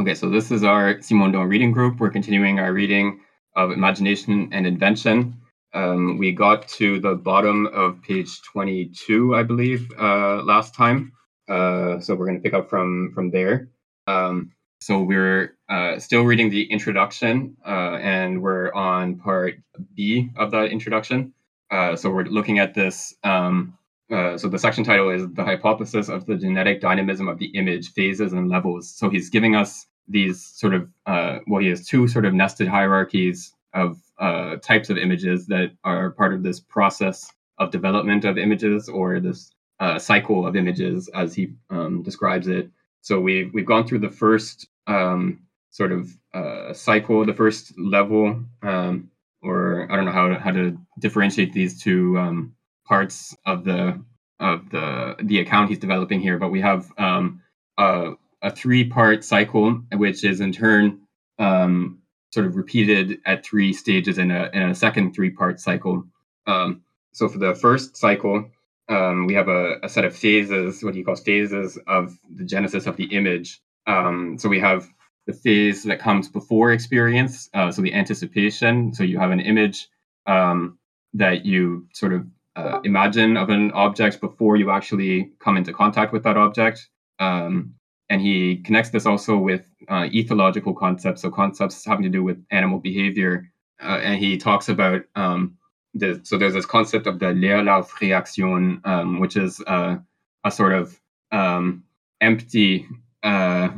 Okay, so this is our Simondon reading group. We're continuing our reading of Imagination and Invention. Um, we got to the bottom of page 22, I believe, uh, last time. Uh, so we're going to pick up from from there. Um, so we're uh, still reading the introduction, uh, and we're on part B of that introduction. Uh, so we're looking at this. Um, uh, so the section title is the hypothesis of the genetic dynamism of the image phases and levels. So he's giving us these sort of uh, well, he has two sort of nested hierarchies of uh, types of images that are part of this process of development of images or this cycle of images, as he um, describes it. So we've we've gone through the first um, sort of uh, cycle, the first level, um, or I don't know how to, how to differentiate these two um, parts of the of the the account he's developing here. But we have um, a, a three part cycle, which is in turn um, sort of repeated at three stages in a in a second three part cycle. Um, so for the first cycle, um, we have a, a, set of phases, what he calls phases of the genesis of the image. Um, so we have the phase that comes before experience, uh, so the anticipation. So you have an image um, that you sort of uh, imagine of an object before you actually come into contact with that object. Um, and he connects this also with uh, ethological concepts, so concepts having to do with animal behavior. Uh, and he talks about um, the, so there's this concept of the Leerlaufreaktion, um, which is uh, a sort of um, empty uh,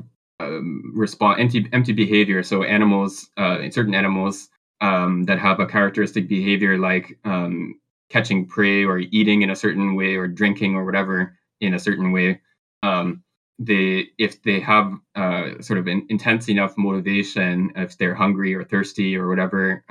um, response, empty, empty behavior. So animals, uh, certain animals um, that have a characteristic behavior like um, catching prey or eating in a certain way or drinking or whatever in a certain way. Um, they, if they have uh, sort of an intense enough motivation, if they're hungry or thirsty or whatever,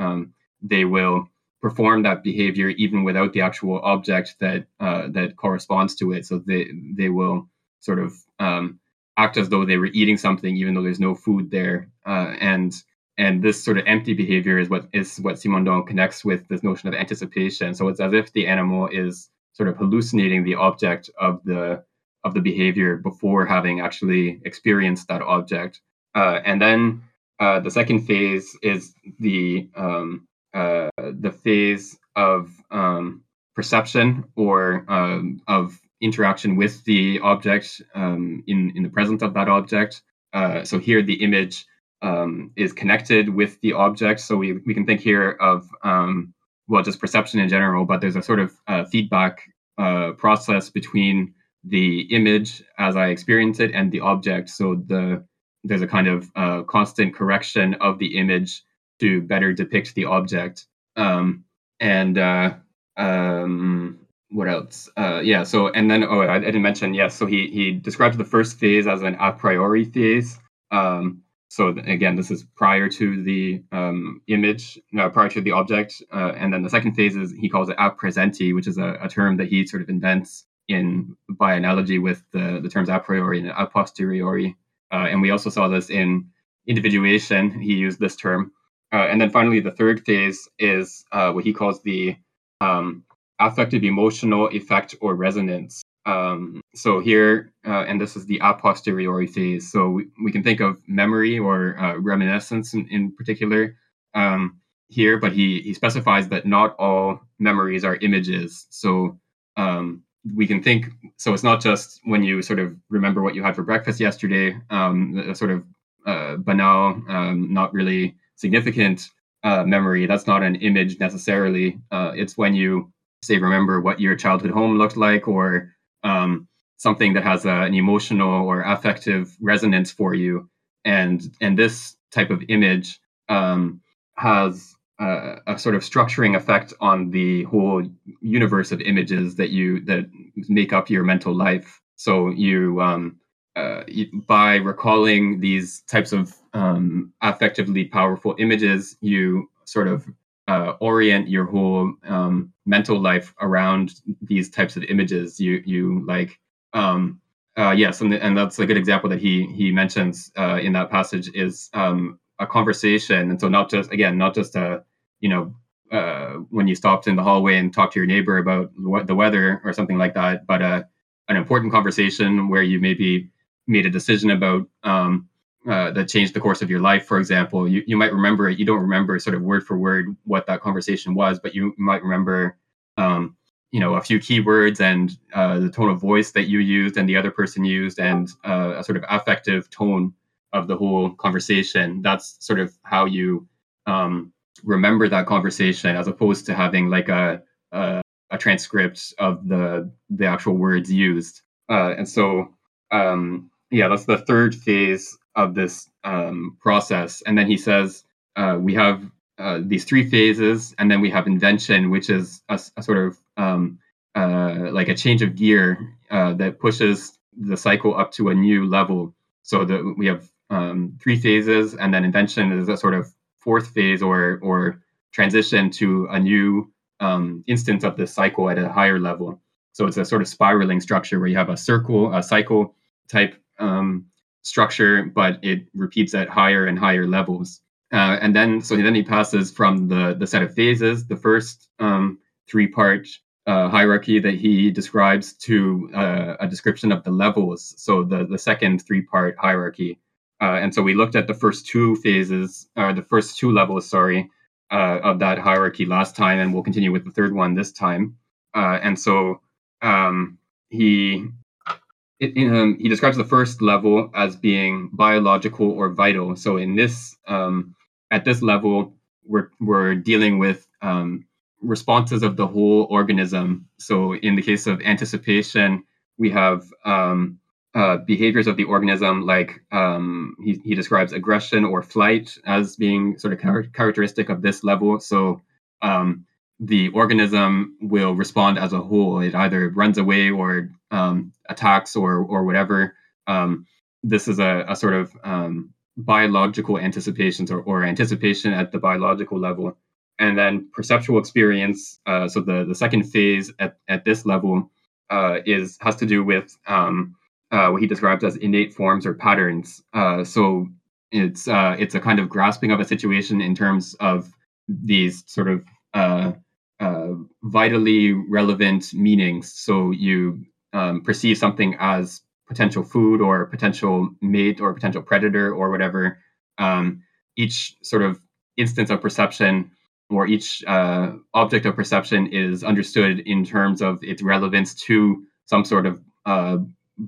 they will perform that behavior even without the actual object that uh, that corresponds to it. So they they will sort of um, act as though they were eating something even though there's no food there. Uh, and and this sort of empty behavior is what is what Simondon connects with this notion of anticipation. So it's as if the animal is sort of hallucinating the object of the of the behavior before having actually experienced that object. Uh, and then uh, the second phase is the um, uh, the phase of um, perception or um, of interaction with the object um, in in the presence of that object. Uh, so here the image um, is connected with the object. So we we can think here of um, well just perception in general, but there's a sort of uh, feedback uh, process between the image as I experience it and the object. So the there's a kind of uh, constant correction of the image to better depict the object. Um, and uh, um, what else? Uh, yeah. So and then oh, I, I, didn't mention yes. So he he describes the first phase as an a priori phase. Um, so again, this is prior to the um, image, uh, prior to the object, uh, and then the second phase is he calls it a praesenti, which is a, a, term that he sort of invents in by analogy with the the terms a priori and a posteriori. Uh, and we also saw this in individuation. He used this term. Uh, and then finally, the third phase is uh, what he calls the um, affective emotional effect or resonance. Um, so here, uh, and this is the a posteriori phase. So we, we can think of memory or uh, reminiscence in, in particular um, here, but he, he specifies that not all memories are images. So um, we can think, so it's not just when you sort of remember what you had for breakfast yesterday, um, a sort of uh, banal, um, not really significant uh, memory. That's not an image necessarily. Uh, it's when you say remember what your childhood home looked like, or um, something that has a, an emotional or affective resonance for you. And and this type of image um, has a, sort of structuring effect on the whole universe of images that you that make up your mental life. So you um, uh, by recalling these types of um, affectively powerful images, you sort of uh, orient your whole um, mental life around these types of images. You you like um, uh, yes, and, and that's a good example that he he mentions uh, in that passage is um, a conversation, and so not just again not just a you know uh, when you stopped in the hallway and talked to your neighbor about the weather or something like that, but uh, an important conversation where you maybe made a decision about um, uh, that changed the course of your life, for example, you, you might remember it. You don't remember sort of word for word what that conversation was, but you might remember, um, you know, a few keywords and uh, the tone of voice that you used and the other person used, and uh, a sort of affective tone of the whole conversation. That's sort of how you um, remember that conversation, as opposed to having like a, a, a transcript of the the actual words used. Uh, and so, um, yeah, that's the third phase of this um, process. And then he says uh, we have uh, these three phases, and then we have invention, which is a, a sort of um, uh, like a change of gear uh, that pushes the cycle up to a new level. So that we have um, three phases, and then invention is a sort of fourth phase or or transition to a new um, instance of the cycle at a higher level. So it's a sort of spiraling structure where you have a circle, a cycle type um, structure, but it repeats at higher and higher levels. Uh, and then, so then he passes from the the set of phases, the first um, three part uh, hierarchy that he describes, to uh, a description of the levels. So the the second three part hierarchy. Uh, and so we looked at the first two phases, or the first two levels, sorry, uh, of that hierarchy last time, and we'll continue with the third one this time. Uh, and so um, he it, um, he describes the first level as being biological or vital. So in this, um, at this level, we're we're dealing with um, responses of the whole organism. So in the case of anticipation, we have um, uh, behaviors of the organism, like um, he, he describes aggression or flight as being sort of char- characteristic of this level. So um, the organism will respond as a whole. It either runs away or um, attacks or or whatever. Um, this is a, a sort of um, biological anticipations or, or anticipation at the biological level. And then perceptual experience. Uh, so the, the second phase at, at this level uh, is has to do with um, uh, what he describes as innate forms or patterns. Uh, so it's uh, it's a kind of grasping of a situation in terms of these sort of uh, uh, vitally relevant meanings. So you um, perceive something as potential food or potential mate or potential predator or whatever. Um, each sort of instance of perception or each uh, object of perception is understood in terms of its relevance to some sort of uh,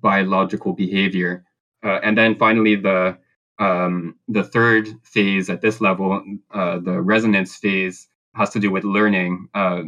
biological behavior. Uh, and then finally, the um, the third phase at this level, uh, the resonance phase, has to do with learning. Uh,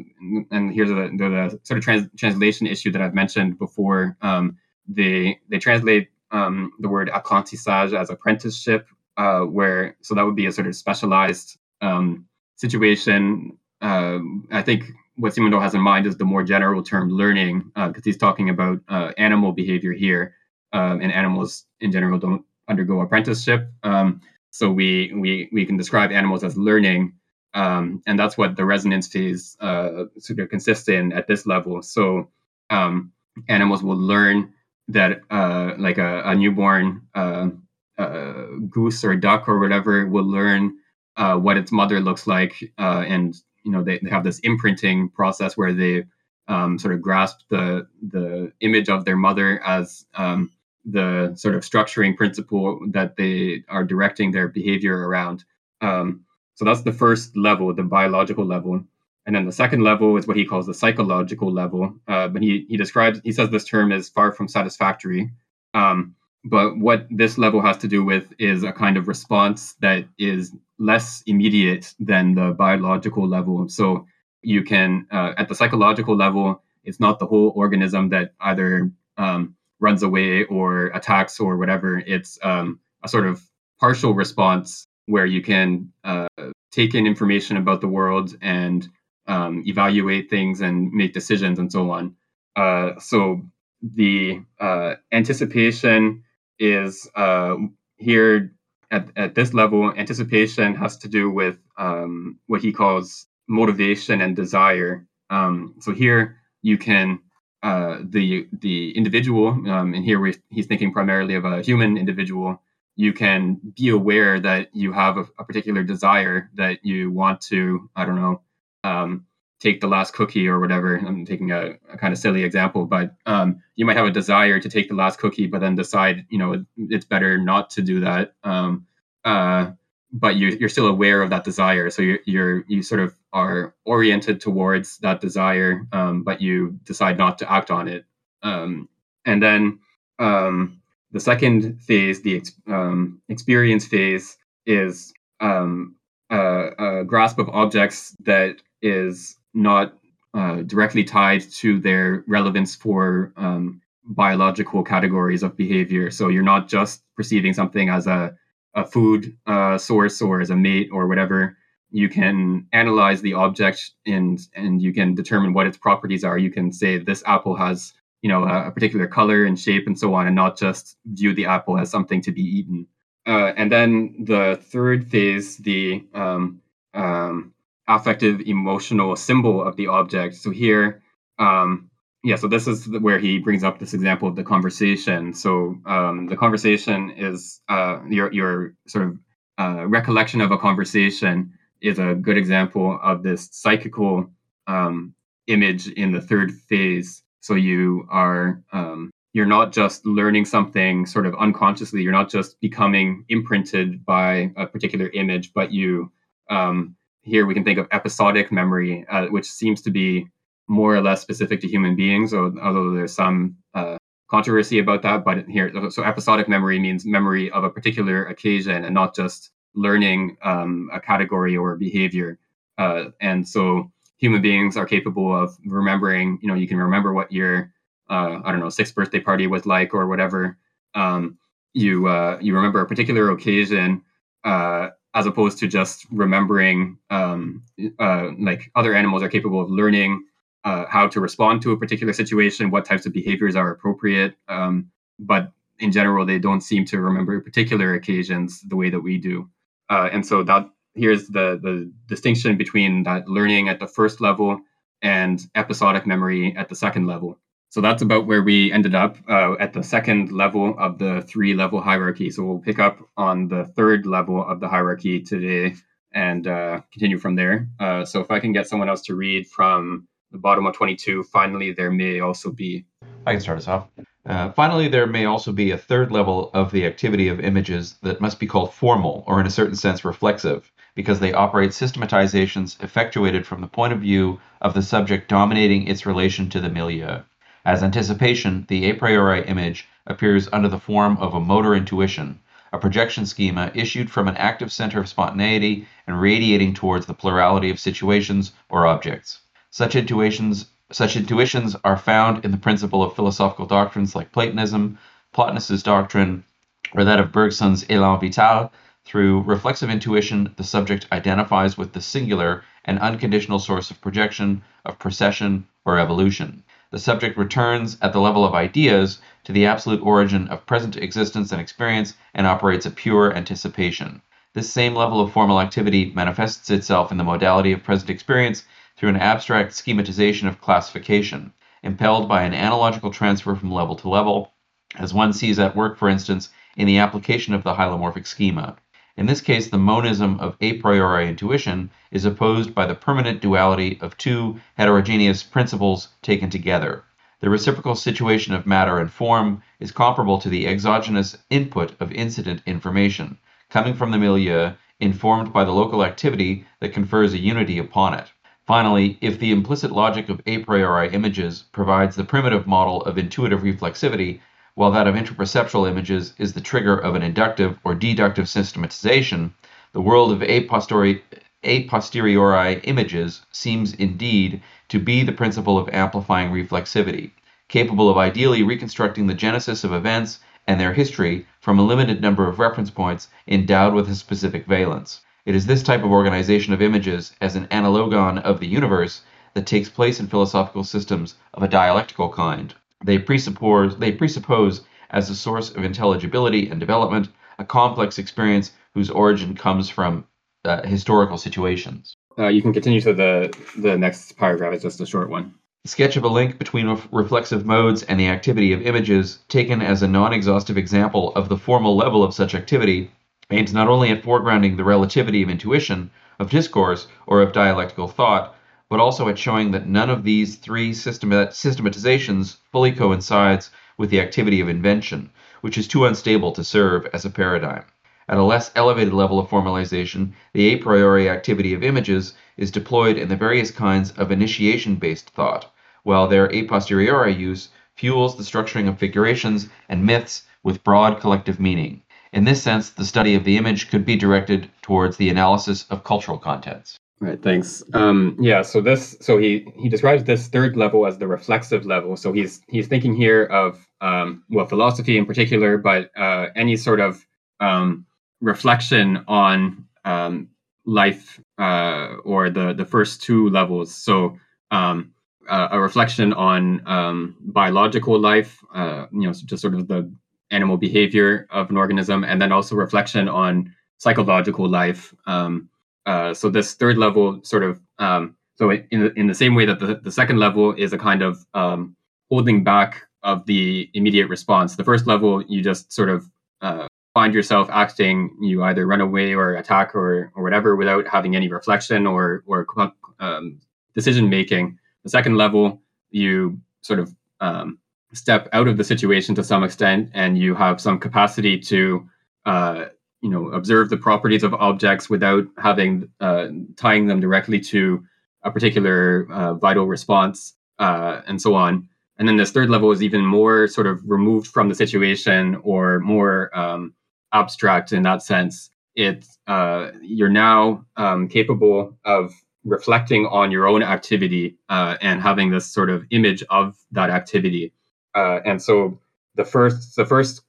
and here's the, the, the sort of trans- translation issue that I've mentioned before. Um, they they translate um, the word apprentissage as apprenticeship, uh, where so that would be a sort of specialized um, situation. Uh, I think what Simondon has in mind is the more general term learning, because uh, he's talking about uh, animal behavior here, um, and animals in general don't undergo apprenticeship. Um, so we we we can describe animals as learning um, and that's what the resonance phase uh, sort of consists in at this level. So um, animals will learn that, uh, like a, a newborn uh, uh goose or duck or whatever, will learn what its mother looks like, and you know they, they have this imprinting process where they um, sort of grasp the the image of their mother as um, the sort of structuring principle that they are directing their behavior around. Um, so that's the first level, the biological level. And then the second level is what he calls the psychological level. Uh, but he, he describes, he says this term is far from satisfactory. Um, but what this level has to do with is a kind of response that is less immediate than the biological level. So you can, uh, at the psychological level, it's not the whole organism that either um, runs away or attacks or whatever. It's um, a sort of partial response where you can uh, take in information about the world and um, evaluate things and make decisions and so on. Uh, so the uh, anticipation is uh, here at, at this level. Anticipation has to do with um, what he calls motivation and desire. Um, so here you can uh, the the individual, um, and here we, he's thinking primarily of a human individual you can be aware that you have a, a particular desire that you want to, I don't know, um, take the last cookie or whatever. I'm taking a, a kind of silly example, but um, you might have a desire to take the last cookie, but then decide, you know, it's better not to do that. Um, uh, but you're, you're still aware of that desire. So you're, you're, you sort of are oriented towards that desire, um, but you decide not to act on it. Um, and then um, the second phase, the um, experience phase, is a, grasp of objects that is not uh, directly tied to their relevance for um, biological categories of behavior. So you're not just perceiving something as a, a food uh, source or as a mate or whatever. You can analyze the object and and you can determine what its properties are. You can say this apple has you know a, particular color and shape and so on, and not just view the apple as something to be eaten. Uh, and then the third phase, the um, um, affective emotional symbol of the object. So here, um, yeah, so this is where he brings up this example of the conversation. So um, the conversation is uh, your your sort of uh, recollection of a conversation is a good example of this psychical um, image in the third phase. So you are um, you're not just learning something sort of unconsciously. You're not just becoming imprinted by a particular image, but you um, here we can think of episodic memory, uh, which seems to be more or less specific to human beings, although there's some uh, controversy about that. But here, so episodic memory means memory of a particular occasion and not just learning um, a category or a behavior. Uh, and so human beings are capable of remembering, you know, you can remember what your uh, I don't know, sixth birthday party was like or whatever. Um, you uh, you remember a particular occasion uh, as opposed to just remembering um, uh, like other animals are capable of learning uh, how to respond to a particular situation, what types of behaviors are appropriate. Um, but in general, they don't seem to remember particular occasions the way that we do. Uh, and so that here's the the distinction between that learning at the first level and episodic memory at the second level. So that's about where we ended up uh, at the second level of the three level hierarchy. So we'll pick up on the third level of the hierarchy today and uh, continue from there. Uh, so if I can get someone else to read from the bottom of 22, finally, there may also be. I can start us off. Uh, finally, there may also be a third level of the activity of images that must be called formal, or in a certain sense reflexive, because they operate systematizations effectuated from the point of view of the subject dominating its relation to the milieu. As anticipation, the a priori image appears under the form of a motor intuition, a projection schema issued from an active center of spontaneity and radiating towards the plurality of situations or objects. Such intuitions such intuitions are found in the principle of philosophical doctrines like Platonism, Plotinus's doctrine, or that of Bergson's élan vital. Through reflexive intuition, the subject identifies with the singular and unconditional source of projection, of procession, or evolution the subject returns at the level of ideas to the absolute origin of present existence and experience and operates a pure anticipation. This same level of formal activity manifests itself in the modality of present experience through an abstract schematization of classification, impelled by an analogical transfer from level to level, as one sees at work, for instance, in the application of the hylomorphic schema. In this case, the monism of a priori intuition is opposed by the permanent duality of two heterogeneous principles taken together. The reciprocal situation of matter and form is comparable to the exogenous input of incident information, coming from the milieu, informed by the local activity that confers a unity upon it. Finally, if the implicit logic of a priori images provides the primitive model of intuitive reflexivity, while that of intraperceptual images is the trigger of an inductive or deductive systematization, the world of a, posteriori, a posteriori images seems indeed to be the principle of amplifying reflexivity, capable of ideally reconstructing the genesis of events and their history from a limited number of reference points endowed with a specific valence. It is this type of organization of images as an analogon of the universe that takes place in philosophical systems of a dialectical kind. They presuppose, they presuppose as a source of intelligibility and development a complex experience whose origin comes from uh, historical situations. Uh, you can continue to the the next paragraph. It's just a short one. Sketch of a link between ref- reflexive modes and the activity of images, taken as a non-exhaustive example of the formal level of such activity, aims not only at foregrounding the relativity of intuition, of discourse, or of dialectical thought, but also at showing that none of these three systematizations fully coincides with the activity of invention, which is too unstable to serve as a paradigm. At a less elevated level of formalization, the a priori activity of images is deployed in the various kinds of initiation based thought, while their a posteriori use fuels the structuring of figurations and myths with broad collective meaning. In this sense, the study of the image could be directed towards the analysis of cultural contents. Right. Thanks. Um, yeah. So this. So he he describes this third level as the reflexive level. So he's he's thinking here of um, well philosophy in particular, but uh, any sort of um, reflection on um, life uh, or the the first two levels. So um, uh, a reflection on um, biological life, uh, you know, just sort of the animal behavior of an organism, and then also reflection on psychological life. Um, uh, so this third level sort of um, so in the, in the same way that the, the second level is a kind of um, holding back of the immediate response. The first level you just sort of uh, find yourself acting, you either run away or attack or or whatever without having any reflection or or um, decision making. The second level you sort of um, step out of the situation to some extent and you have some capacity to uh, you know observe the properties of objects without having uh, tying them directly to a particular uh, vital response uh, and so on. And then this third level is even more sort of removed from the situation or more um, abstract in that sense. It's uh, you're now um, capable of reflecting on your own activity uh, and having this sort of image of that activity. Uh, and so the first the first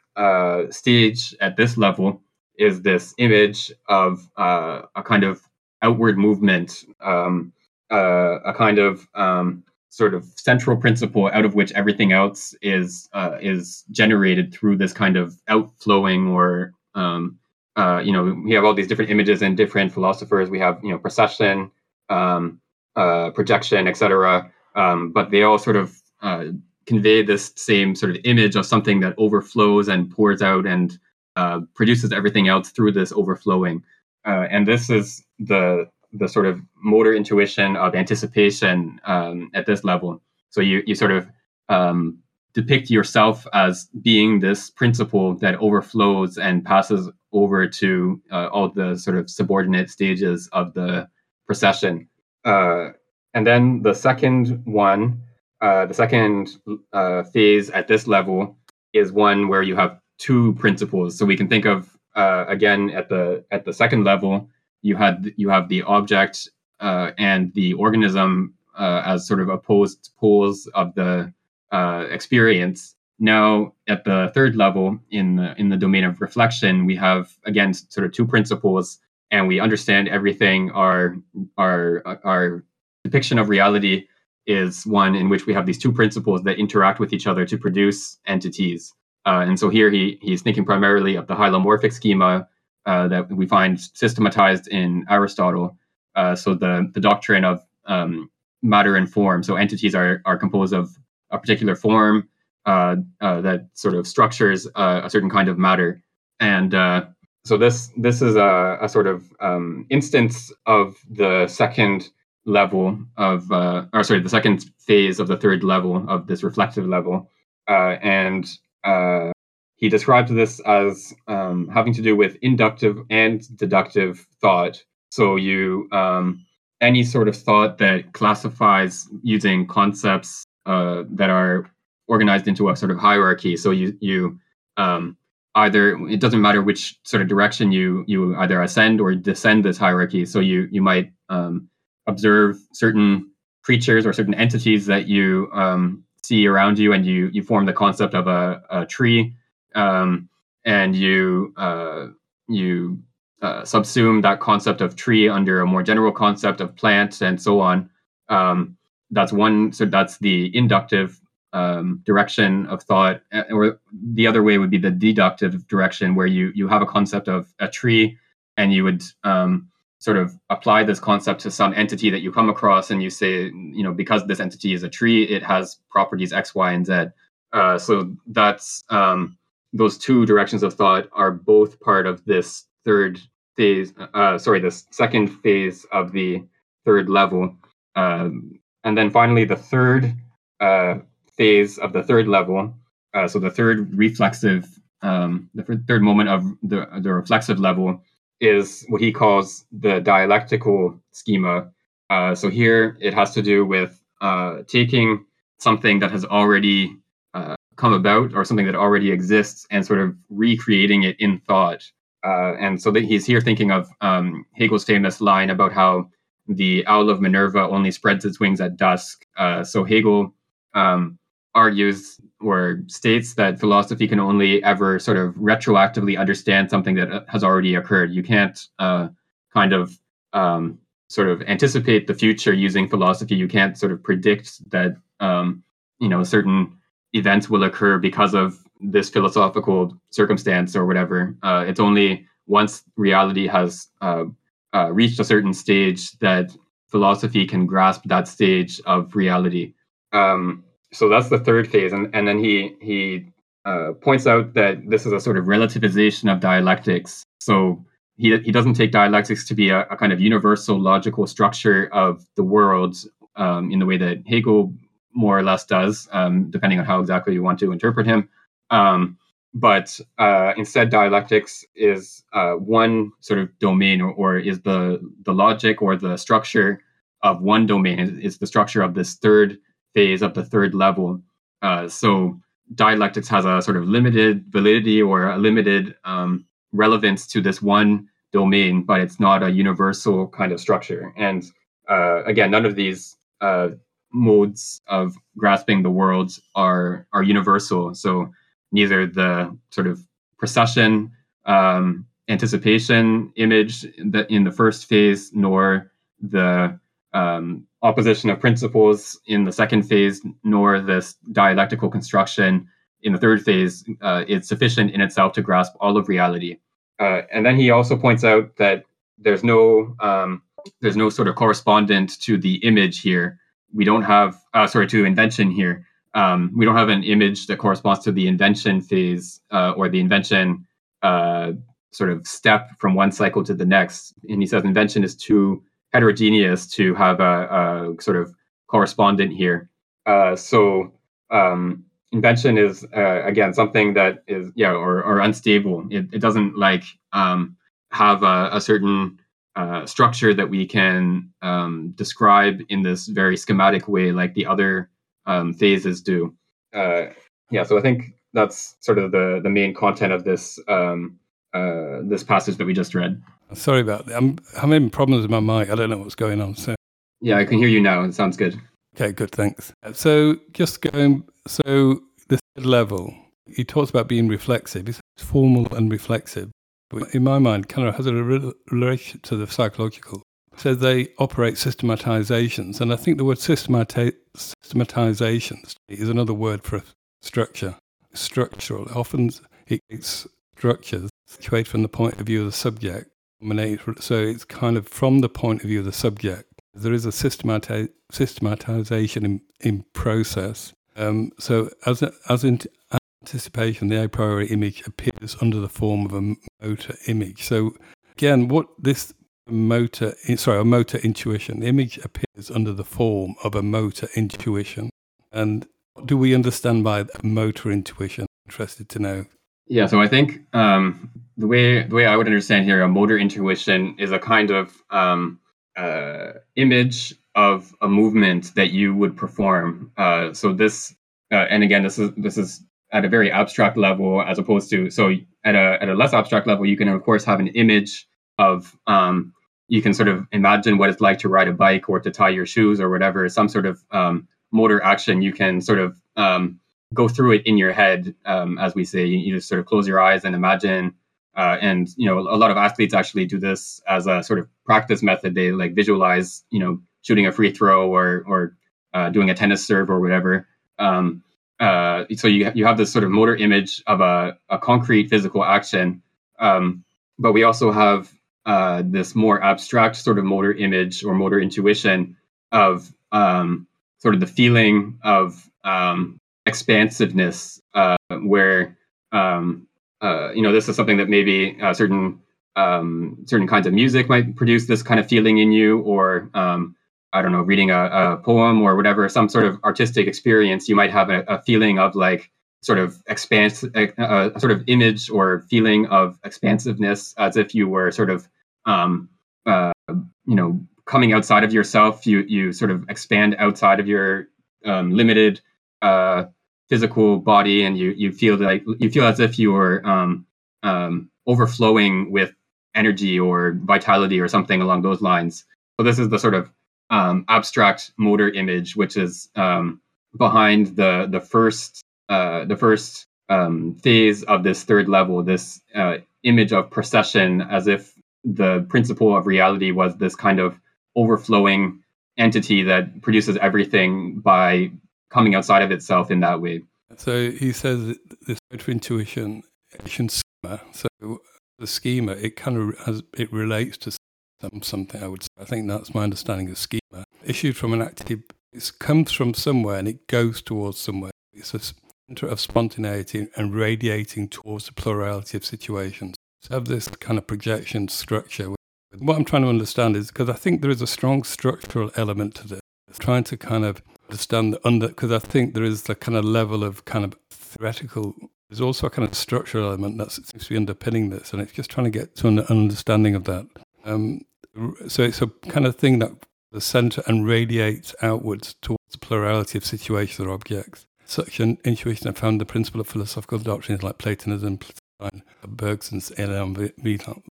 stage at this level is this image of uh, a kind of outward movement, um, uh, a kind of um, sort of central principle out of which everything else is uh, is generated through this kind of outflowing or um, uh, you know we have all these different images and different philosophers. We have you know procession, um, uh, projection, etc. Um, but they all sort of convey this same sort of image of something that overflows and pours out and uh, produces everything else through this overflowing. Uh, and this is the the sort of motor intuition of anticipation um, at this level. So you you sort of um, depict yourself as being this principle that overflows and passes over to uh, all the sort of subordinate stages of the procession. Uh, and then the second one uh, the second uh, phase at this level is one where you have two principles. So we can think of uh, again at the at the second level, you had you have the object uh, and the organism uh, as sort of opposed poles of the experience. Now, at the third level, in the in the domain of reflection, we have again sort of two principles, and we understand everything. Our our our depiction of reality is one in which we have these two principles that interact with each other to produce entities. Uh, and so here he he's thinking primarily of the hylomorphic schema uh, that we find systematized in Aristotle. Uh, so the the doctrine of um, matter and form. So entities are are composed of a particular form uh, uh, that sort of structures a certain kind of matter. And uh, so this this is a, a sort of um, instance of the second level of, or sorry, the second phase of the third level of this reflective level. And uh, he describes this as um, having to do with inductive and deductive thought. So you, um, any sort of thought that classifies using concepts uh, that are organized into a sort of hierarchy. So you, you, um, either it doesn't matter which sort of direction you you either ascend or descend this hierarchy. So you you might um, observe certain creatures or certain entities that you um, see around you, and you you form the concept of a, a tree, um, and you uh, you uh, subsume that concept of tree under a more general concept of plant, and so on. Um, that's one. So that's the inductive um, direction of thought, or the other way would be the deductive direction, where you you have a concept of a tree, and you would um, sort of apply this concept to some entity that you come across and you say, you know, because this entity is a tree, it has properties X, Y, and Z. Uh, so that's um, those two directions of thought are both part of this third phase. Uh, sorry, this second phase of the third level. Um, and then finally, the third uh, phase of the third level, uh, so the third reflexive, um, the third moment of the, the reflexive level is what he calls the dialectical schema. Uh, so here it has to do with uh, taking something that has already uh, come about or something that already exists and sort of recreating it in thought. Uh, and so he's here thinking of um, Hegel's famous line about how the owl of Minerva only spreads its wings at dusk. Uh, so Hegel um, argues or states that philosophy can only ever sort of retroactively understand something that uh, has already occurred. You can't uh, kind of um, sort of anticipate the future using philosophy. You can't sort of predict that um, you know certain events will occur because of this philosophical circumstance or whatever. Uh, it's only once reality has uh, uh, reached a certain stage that philosophy can grasp that stage of reality. Um, so that's the third phase, and and then he he uh, points out that this is a sort of relativization of dialectics. So he he doesn't take dialectics to be a, a kind of universal logical structure of the world um, in the way that Hegel more or less does, um, depending on how exactly you want to interpret him. Um, but uh, instead, dialectics is uh, one sort of domain, or, or, is the the logic or the structure of one domain. Is, is the structure of this third phase of the third level. Uh, so dialectics has a sort of limited validity or a limited um, relevance to this one domain, but it's not a universal kind of structure. And uh, again, none of these uh, modes of grasping the world are are universal. So neither the sort of procession um, anticipation image that in the first phase, nor the um, opposition of principles in the second phase, nor this dialectical construction in the third phase uh, is sufficient in itself to grasp all of reality. Uh, and then he also points out that there's no um, there's no sort of correspondent to the image here. We don't have uh, sorry to invention here. Um, we don't have an image that corresponds to the invention phase uh, or the invention uh, sort of step from one cycle to the next. And he says invention is too heterogeneous to have a, a sort of correspondent here. Uh, so um, invention is uh, again something that is yeah or, or unstable. It, it doesn't like um, have a, a certain uh, structure that we can um, describe in this very schematic way like the other um, phases do. Uh, yeah, so I think that's sort of the the main content of this um, uh, this passage that we just read. Sorry about that. I'm having problems with my mic. I don't know what's going on. So yeah, I can hear you now. It sounds good. Okay, good. Thanks. So just going. So the third level, he talks about being reflexive. It's formal and reflexive. But in my mind, kind of has a relation to the psychological. So they operate systematizations, and I think the word systemati- systematizations is another word for structure. Structural. Often it's structures situated from the point of view of the subject so it's kind of from the point of view of the subject. There is a systemati- systematization in, in process. Um, so as, a, as in anticipation, the a priori image appears under the form of a motor image. So again, what this motor, sorry, a motor intuition, the image appears under the form of a motor intuition. And what do we understand by motor intuition? Interested to know. Yeah, so I think um, the way the way I would understand here, a motor intuition is a kind of um, uh, image of a movement that you would perform. Uh, so this, uh, and again, this is this is at a very abstract level, as opposed to so at a at a less abstract level, you can of course have an image of um, you can sort of imagine what it's like to ride a bike or to tie your shoes or whatever, some sort of um, motor action you can sort of um, go through it in your head, um, as we say. You, just sort of close your eyes and imagine. Uh, and you know, a lot of athletes actually do this as a sort of practice method. They like visualize, you know, shooting a free throw or or uh, doing a tennis serve or whatever. Um, uh, so you you have this sort of motor image of a, a concrete physical action, um, but we also have uh, this more abstract sort of motor image or motor intuition of um, sort of the feeling of um, expansiveness uh, where um, uh, you know this is something that maybe uh, certain um, certain kinds of music might produce this kind of feeling in you or um, I don't know, reading a, a poem or whatever, some sort of artistic experience, you might have a, a feeling of like sort of expanse, a, a, sort of image or feeling of expansiveness, as if you were sort of, um, uh, you know, coming outside of yourself. You you sort of expand outside of your um, limited uh, physical body, and you you feel like you feel as if you're um, um, overflowing with energy or vitality or something along those lines. So this is the sort of um, abstract motor image, which is um, behind the the first uh, the first um, phase of this third level. This uh, image of procession, as if the principle of reality was this kind of overflowing entity that produces everything by coming outside of itself in that way. So he says this intuition, schema. So the schema, it kind of has it relates to some, something. I would say. I think that's my understanding of schema. Issued from an active, it comes from somewhere and it goes towards somewhere. It's a center of spontaneity and radiating towards the plurality of situations. So have this kind of projection structure. What I'm trying to understand is because I think there is a strong structural element to this. Trying to kind of understand under because I think there is the kind of level of kind of theoretical there's also a kind of structural element that seems to be underpinning this, and it's just trying to get to an understanding of that. Um, so it's a kind of thing that the center and radiates outwards towards the plurality of situations or objects. Such an intuition I found the principle of philosophical doctrines like Platonism, Bergson's élan vital.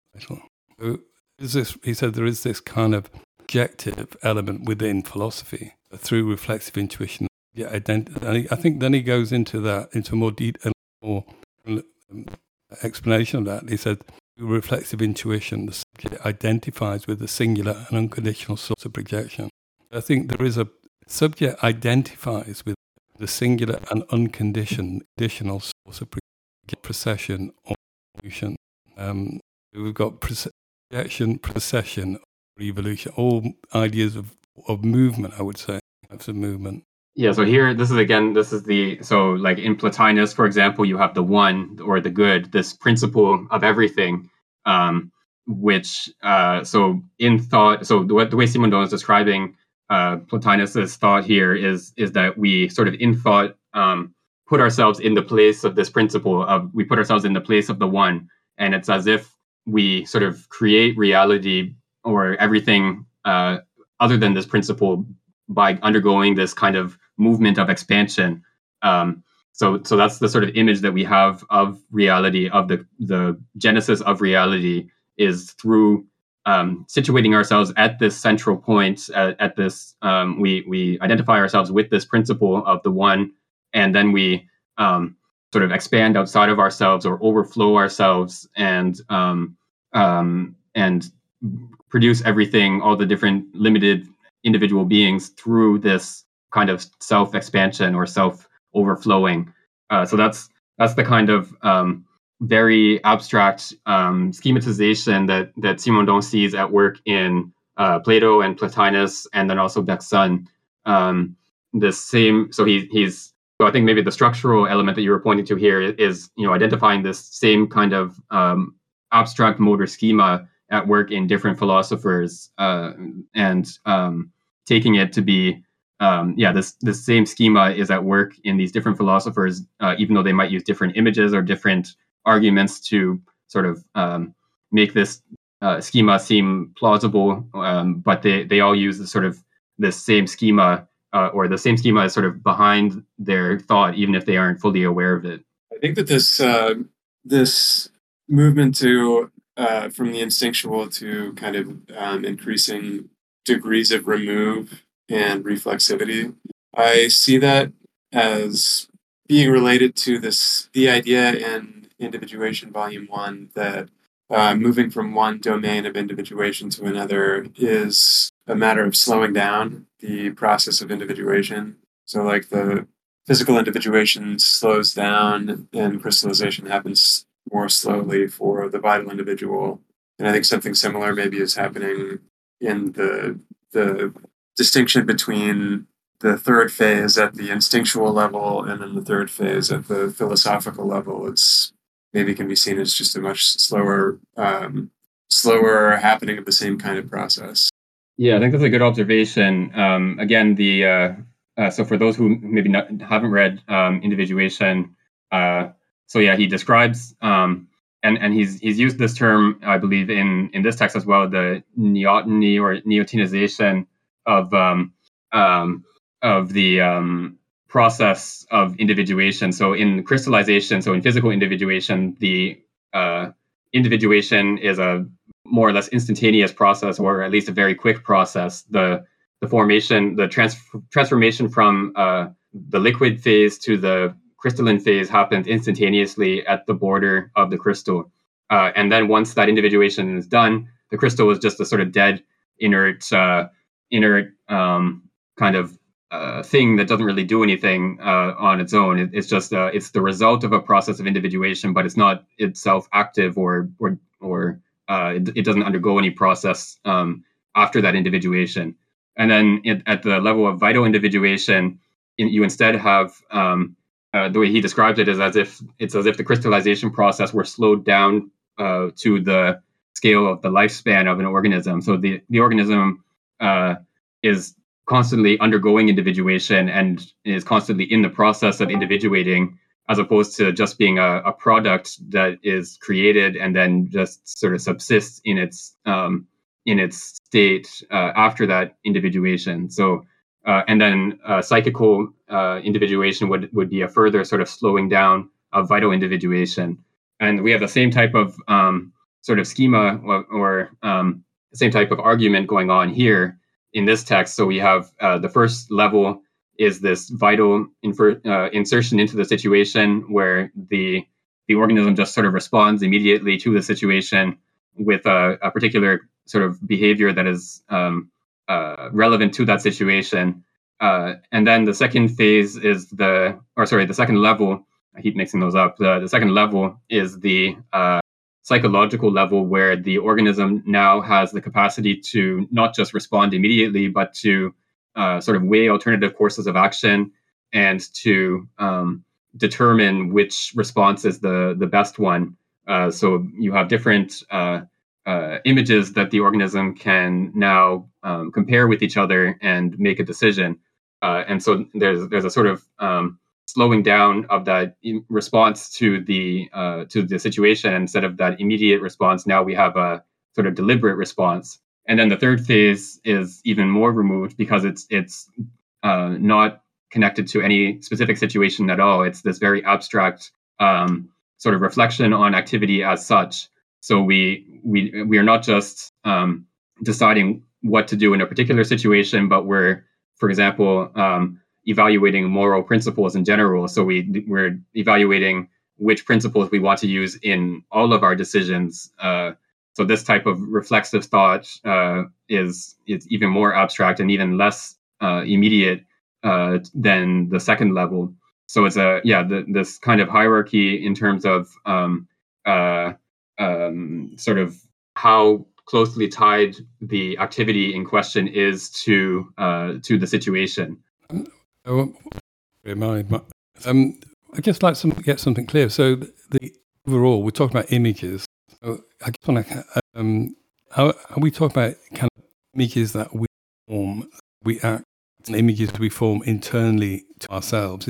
So is this, he said there is this kind of objective element within philosophy through reflexive intuition. Yeah, identi- I think then he goes into that, into more detail more um, explanation of that. He said, reflexive intuition, the subject identifies with the singular and unconditional source of projection. I think there is a subject identifies with the singular and unconditional source of projection, procession or evolution. Um, we've got projection, procession, evolution, all ideas of, of movement, I would say, types of movement. Yeah, so here, this is again, this is the, so like in Plotinus, for example, you have the one or the good, this principle of everything, um, which, uh, so in thought, so the, the way Simondon is describing uh, Plotinus's thought here is, is that we sort of in thought um, put ourselves in the place of this principle of, we put ourselves in the place of the one. And it's as if we sort of create reality or everything uh, other than this principle by undergoing this kind of movement of expansion. Um, so, so that's the sort of image that we have of reality, of the the genesis of reality, is through um, situating ourselves at this central point. At, this, um, we we identify ourselves with this principle of the one, and then we um, sort of expand outside of ourselves or overflow ourselves, and um, um, and produce everything, all the different limited individual beings through this kind of self expansion or self overflowing. Uh, so that's that's the kind of um, very abstract um, schematization that that Simondon sees at work in uh, Plato and Plotinus, and then also Bergson. Um, the same, so he, he's so I think maybe the structural element that you were pointing to here is you know identifying this same kind of um, abstract motor schema at work in different philosophers uh, and um, taking it to be um, yeah, this this same schema is at work in these different philosophers, uh, even though they might use different images or different arguments to sort of um, make this uh, schema seem plausible. Um, but they they all use the sort of this same schema, uh, or the same schema is sort of behind their thought, even if they aren't fully aware of it. I think that this uh, this movement to uh, from the instinctual to kind of um, increasing degrees of remove and reflexivity. I see that as being related to this the idea in individuation volume one that uh, moving from one domain of individuation to another is a matter of slowing down the process of individuation. So, like the physical individuation slows down and crystallization happens more slowly for the vital individual. And I think something similar maybe is happening in the the distinction between the third phase at the instinctual level and then the third phase at the philosophical level it's maybe can be seen as just a much slower um, slower happening of the same kind of process Yeah, I think that's a good observation. Um, again, the uh, uh, so for those who maybe not, haven't read um, individuation, uh, so yeah, he describes um, and and he's he's used this term, I believe, in in this text as well, the neoteny or neotenization of um, um, of the um, process of individuation. So in crystallization, so in physical individuation, the uh, individuation is a more or less instantaneous process, or at least a very quick process. The the formation, the trans- transformation from uh, the liquid phase to the crystalline phase happens instantaneously at the border of the crystal. Uh, and then once that individuation is done, the crystal is just a sort of dead, inert, uh, inert um, kind of uh, thing that doesn't really do anything uh, on its own. It, it's just uh, it's the result of a process of individuation, but it's not itself active or or or uh, it, it, doesn't undergo any process um, after that individuation. And then it, at the level of vital individuation, in, you instead have um, uh, the way he describes it is as if it's as if the crystallization process were slowed down uh, to the scale of the lifespan of an organism. So the the organism uh, is constantly undergoing individuation and is constantly in the process of individuating, as opposed to just being a, a product that is created and then just sort of subsists in its um, in its state uh, after that individuation. So uh, and then uh, psychical uh, individuation would, would be a further sort of slowing down of vital individuation. And we have the same type of um, sort of schema or, or um, same type of argument going on here in this text. So we have uh, the first level is this vital infer- uh, insertion into the situation where the the organism just sort of responds immediately to the situation with a, a particular sort of behavior that is um, uh, relevant to that situation. Uh, and then the second phase is the, or sorry, the second level. I keep mixing those up. The, the second level is the uh, psychological level where the organism now has the capacity to not just respond immediately, but to uh, sort of weigh alternative courses of action and to um, determine which response is the the best one. Uh, so you have different uh, images that the organism can now um, compare with each other and make a decision. Uh, and so there's there's a sort of um, slowing down of that response to the uh, to the situation. Instead of that immediate response, now we have a sort of deliberate response. And then the third phase is even more removed because it's it's uh, not connected to any specific situation at all. It's this very abstract um, sort of reflection on activity as such. So we we we are not just um, deciding what to do in a particular situation, but we're, for example, um, evaluating moral principles in general. So we we're evaluating which principles we want to use in all of our decisions. Uh, so this type of reflexive thought uh, is is even more abstract and even less uh, immediate uh, than the second level. So it's a yeah the, this kind of hierarchy in terms of um, uh, um, sort of how closely tied the activity in question is to uh, to the situation. Um, um, I guess like some get something clear. So the overall, we're talking about images. So I guess want to, um, how are we talk about kind of images that we form, we act, and images we form internally to ourselves?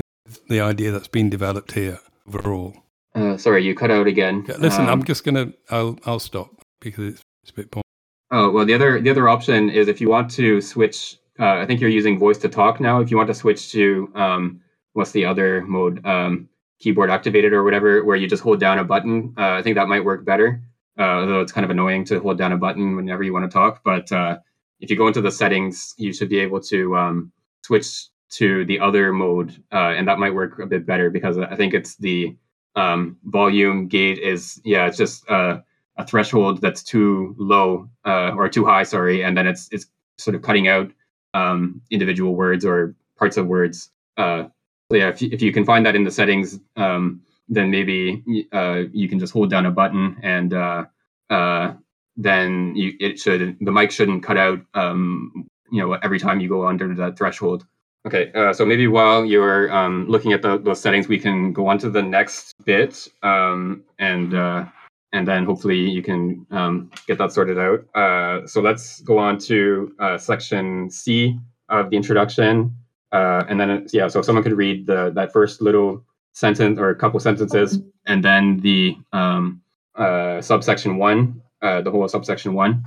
The idea that's been developed here overall. Uh, sorry, you cut out again. Listen, um, I'm just gonna. I'll I'll stop because it's, it's a bit point. Oh well, the other the other option is if you want to switch. Uh, I think you're using voice to talk now. If you want to switch to um, what's the other mode? Um, keyboard activated or whatever, where you just hold down a button. Uh, I think that might work better. Uh, although it's kind of annoying to hold down a button whenever you want to talk. But uh, if you go into the settings, you should be able to um, switch to the other mode, uh, and that might work a bit better because I think it's the um, volume gate is yeah it's just uh, a threshold that's too low uh, or too high sorry and then it's it's sort of cutting out um, individual words or parts of words. Uh, so yeah if you, if you can find that in the settings um, then maybe uh, you can just hold down a button and uh, uh, then you, it should the mic shouldn't cut out um, you know every time you go under that threshold Okay, uh, so maybe while you're um, looking at the, those settings, we can go on to the next bit um, and uh, and then hopefully you can um, get that sorted out. Uh, so let's go on to uh, section C of the introduction, uh, and then yeah. So if someone could read the that first little sentence or a couple sentences, and then the um, uh, subsection one, the whole subsection one.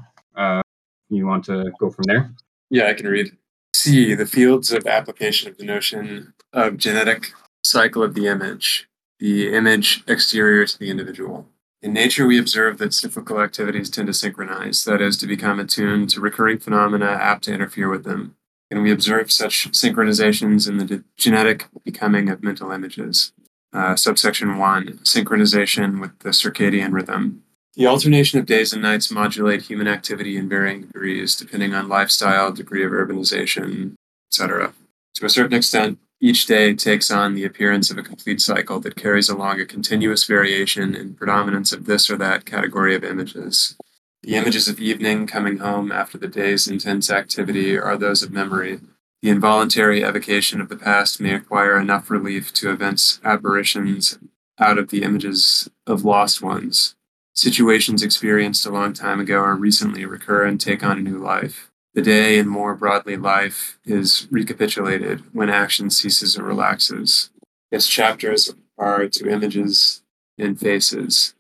You want to go from there? Yeah, I can read. C. The fields of application of the notion of genetic cycle of the image, the image exterior to the individual. In nature, we observe that cyclical activities tend to synchronize, that is, to become attuned to recurring phenomena apt to interfere with them. And we observe such synchronizations in the genetic becoming of mental images. Uh, subsection 1 Synchronization with the circadian rhythm. The alternation of days and nights modulate human activity in varying degrees depending on lifestyle, degree of urbanization, etc. To a certain extent, each day takes on the appearance of a complete cycle that carries along a continuous variation in predominance of this or that category of images. The images of evening coming home after the day's intense activity are those of memory. The involuntary evocation of the past may acquire enough relief to evince aberrations out of the images of lost ones. Situations experienced a long time ago or recently recur and take on a new life. The day, and more broadly life, is recapitulated when action ceases or relaxes. Its chapters are to images and faces.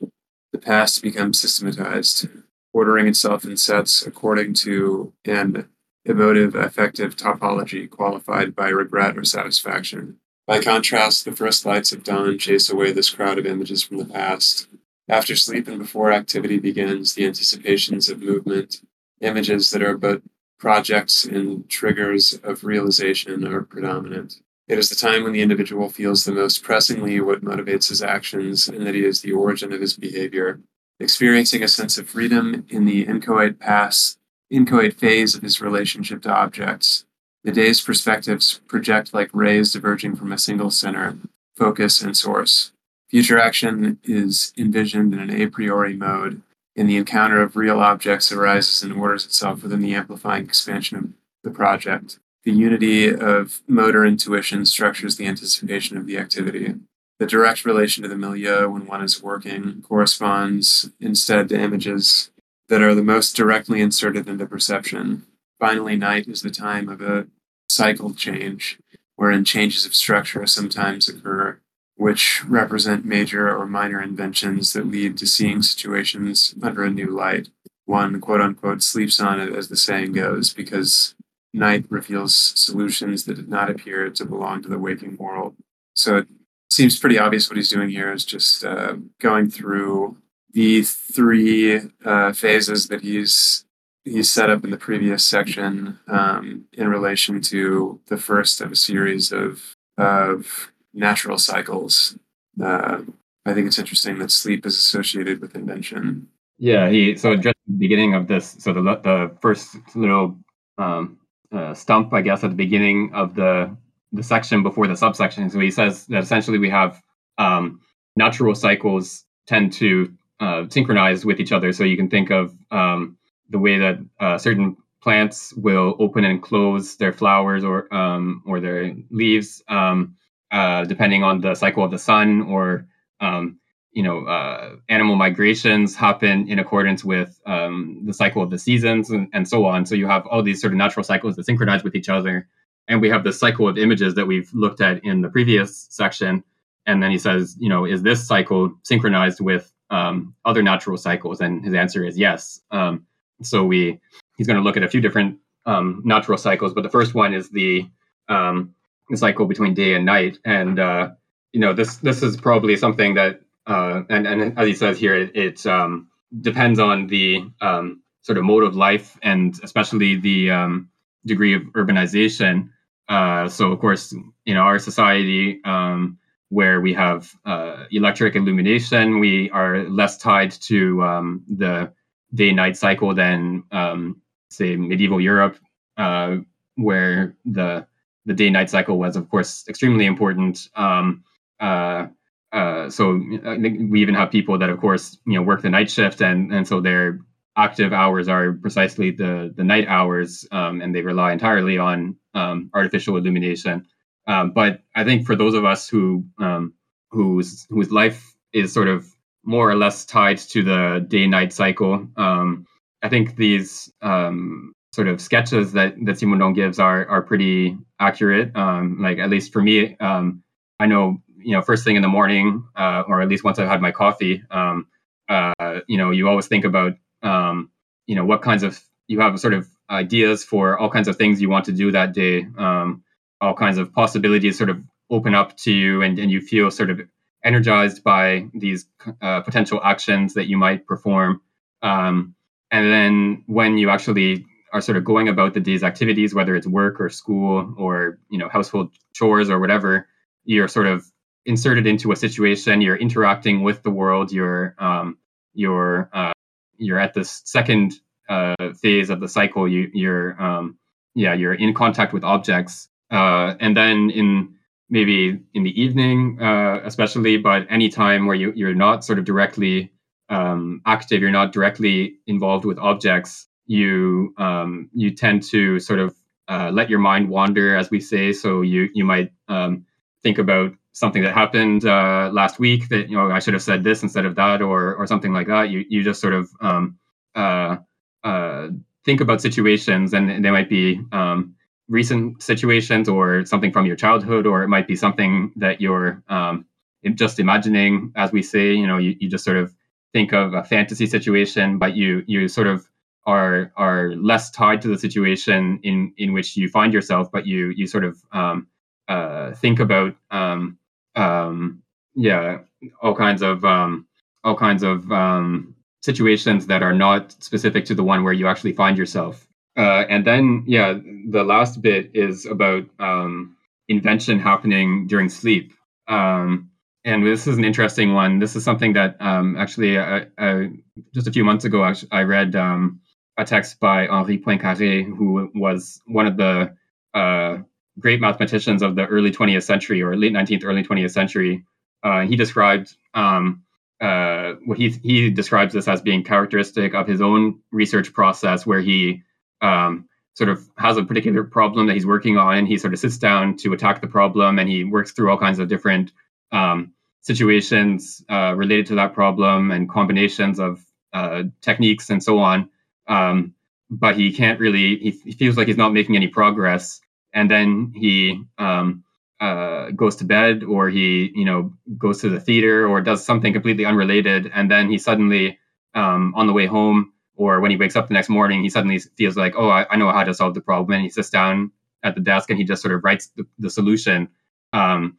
The past becomes systematized, ordering itself in sets according to an emotive affective topology qualified by regret or satisfaction. By contrast, the first lights of dawn chase away this crowd of images from the past. After sleep and before activity begins, the anticipations of movement, images that are but projects and triggers of realization are predominant. It is the time when the individual feels the most pressingly what motivates his actions and that he is the origin of his behavior. Experiencing a sense of freedom in the inchoate pass, inchoate phase of his relationship to objects, the day's perspectives project like rays diverging from a single center, focus, and source. Future action is envisioned in an a priori mode, and the encounter of real objects arises and orders itself within the amplifying expansion of the project. The unity of motor intuition structures the anticipation of the activity. The direct relation to the milieu when one is working corresponds instead to images that are the most directly inserted into perception. Finally, night is the time of a cycle change, wherein changes of structure sometimes occur which represent major or minor inventions that lead to seeing situations under a new light. One, quote unquote, sleeps on it, as the saying goes, because night reveals solutions that did not appear to belong to the waking world. So it seems pretty obvious what he's doing here is just uh, going through the three uh, phases that he's he's set up in the previous section um, in relation to the first of a series of of natural cycles. Uh, I think it's interesting that sleep is associated with invention. Yeah, he so just the beginning of this, so the the first little um, uh, stump, I guess, at the beginning of the the section before the subsection. So he says that essentially we have um, natural cycles tend to uh, synchronize with each other. So you can think of um, the way that uh, certain plants will open and close their flowers or um, or their leaves. Um, uh, depending on the cycle of the sun or um, you know uh, animal migrations happen in accordance with um, the cycle of the seasons and, and so on. So you have all these sort of natural cycles that synchronize with each other. And we have the cycle of images that we've looked at in the previous section. And then he says you know is this cycle synchronized with um, other natural cycles? And his answer is yes. Um, so we he's going to look at a few different um, natural cycles but the first one is the um, cycle between day and night. And uh, you know, this this is probably something that, uh, and and as he says here, it, it um, depends on the um, sort of mode of life and especially the um, degree of urbanization. Uh, so, of course, in our society, um, where we have uh, electric illumination, we are less tied to um, the day-night cycle than, um, say, medieval Europe, uh, where the the day night cycle was, of course, extremely important. Um, uh, uh, so we even have people that, of course, you know, work the night shift, and and so their active hours are precisely the the night hours, um, and they rely entirely on um, artificial illumination. Um, but I think for those of us who um, whose whose life is sort of more or less tied to the day-night cycle. Um, I think these um, sort of sketches that that Simondon gives are are pretty accurate. Um, like at least for me, um, I know you know first thing in the morning, uh, or at least once I've had my coffee, um, uh, you know, you always think about um, you know what kinds of you have sort of ideas for all kinds of things you want to do that day. Um, all kinds of possibilities sort of open up to you, and and you feel sort of energized by these uh, potential actions that you might perform. Um, and then when you actually are sort of going about the day's activities, whether it's work or school or you know household chores or whatever, you're sort of inserted into a situation. You're interacting with the world. You're um, you're uh, you're at this second uh, phase of the cycle. You, you're um, yeah you're in contact with objects, uh, and then in maybe in the evening, uh, especially, but any time where you you're not sort of directly um, active, you're not directly involved with objects you um, you tend to sort of uh, let your mind wander, as we say. So you you might um, think about something that happened uh, last week that you know I should have said this instead of that, or or something like that. You you just sort of um, uh, uh think about situations, and they might be um, recent situations, or something from your childhood, or it might be something that you're um, just imagining, as we say. You know, you, you just sort of think of a fantasy situation, but you you sort of are are less tied to the situation in in which you find yourself, but you you sort of um, uh, think about um, um, yeah all kinds of um, all kinds of um, situations that are not specific to the one where you actually find yourself. Uh, and then yeah, the last bit is about um, invention happening during sleep. And this is an interesting one. This is something that actually I, I, just a few months ago I read a text by Henri Poincaré, who was one of the uh, great mathematicians of the early 20th century or late 19th, early 20th century. Uh, he described um, uh, what he he describes this as being characteristic of his own research process, where he um, sort of has a particular problem that he's working on, and he sort of sits down to attack the problem, and he works through all kinds of different um, situations uh, related to that problem and combinations of uh, techniques and so on um, but he can't really. He, he, feels like he's not making any progress, and then he um, uh, goes to bed, or he you know goes to the theater, or does something completely unrelated, and then he suddenly um, on the way home, or when he wakes up the next morning, he suddenly feels like, oh, I, I know how to solve the problem, and he sits down at the desk and he just sort of writes the, the solution. Um,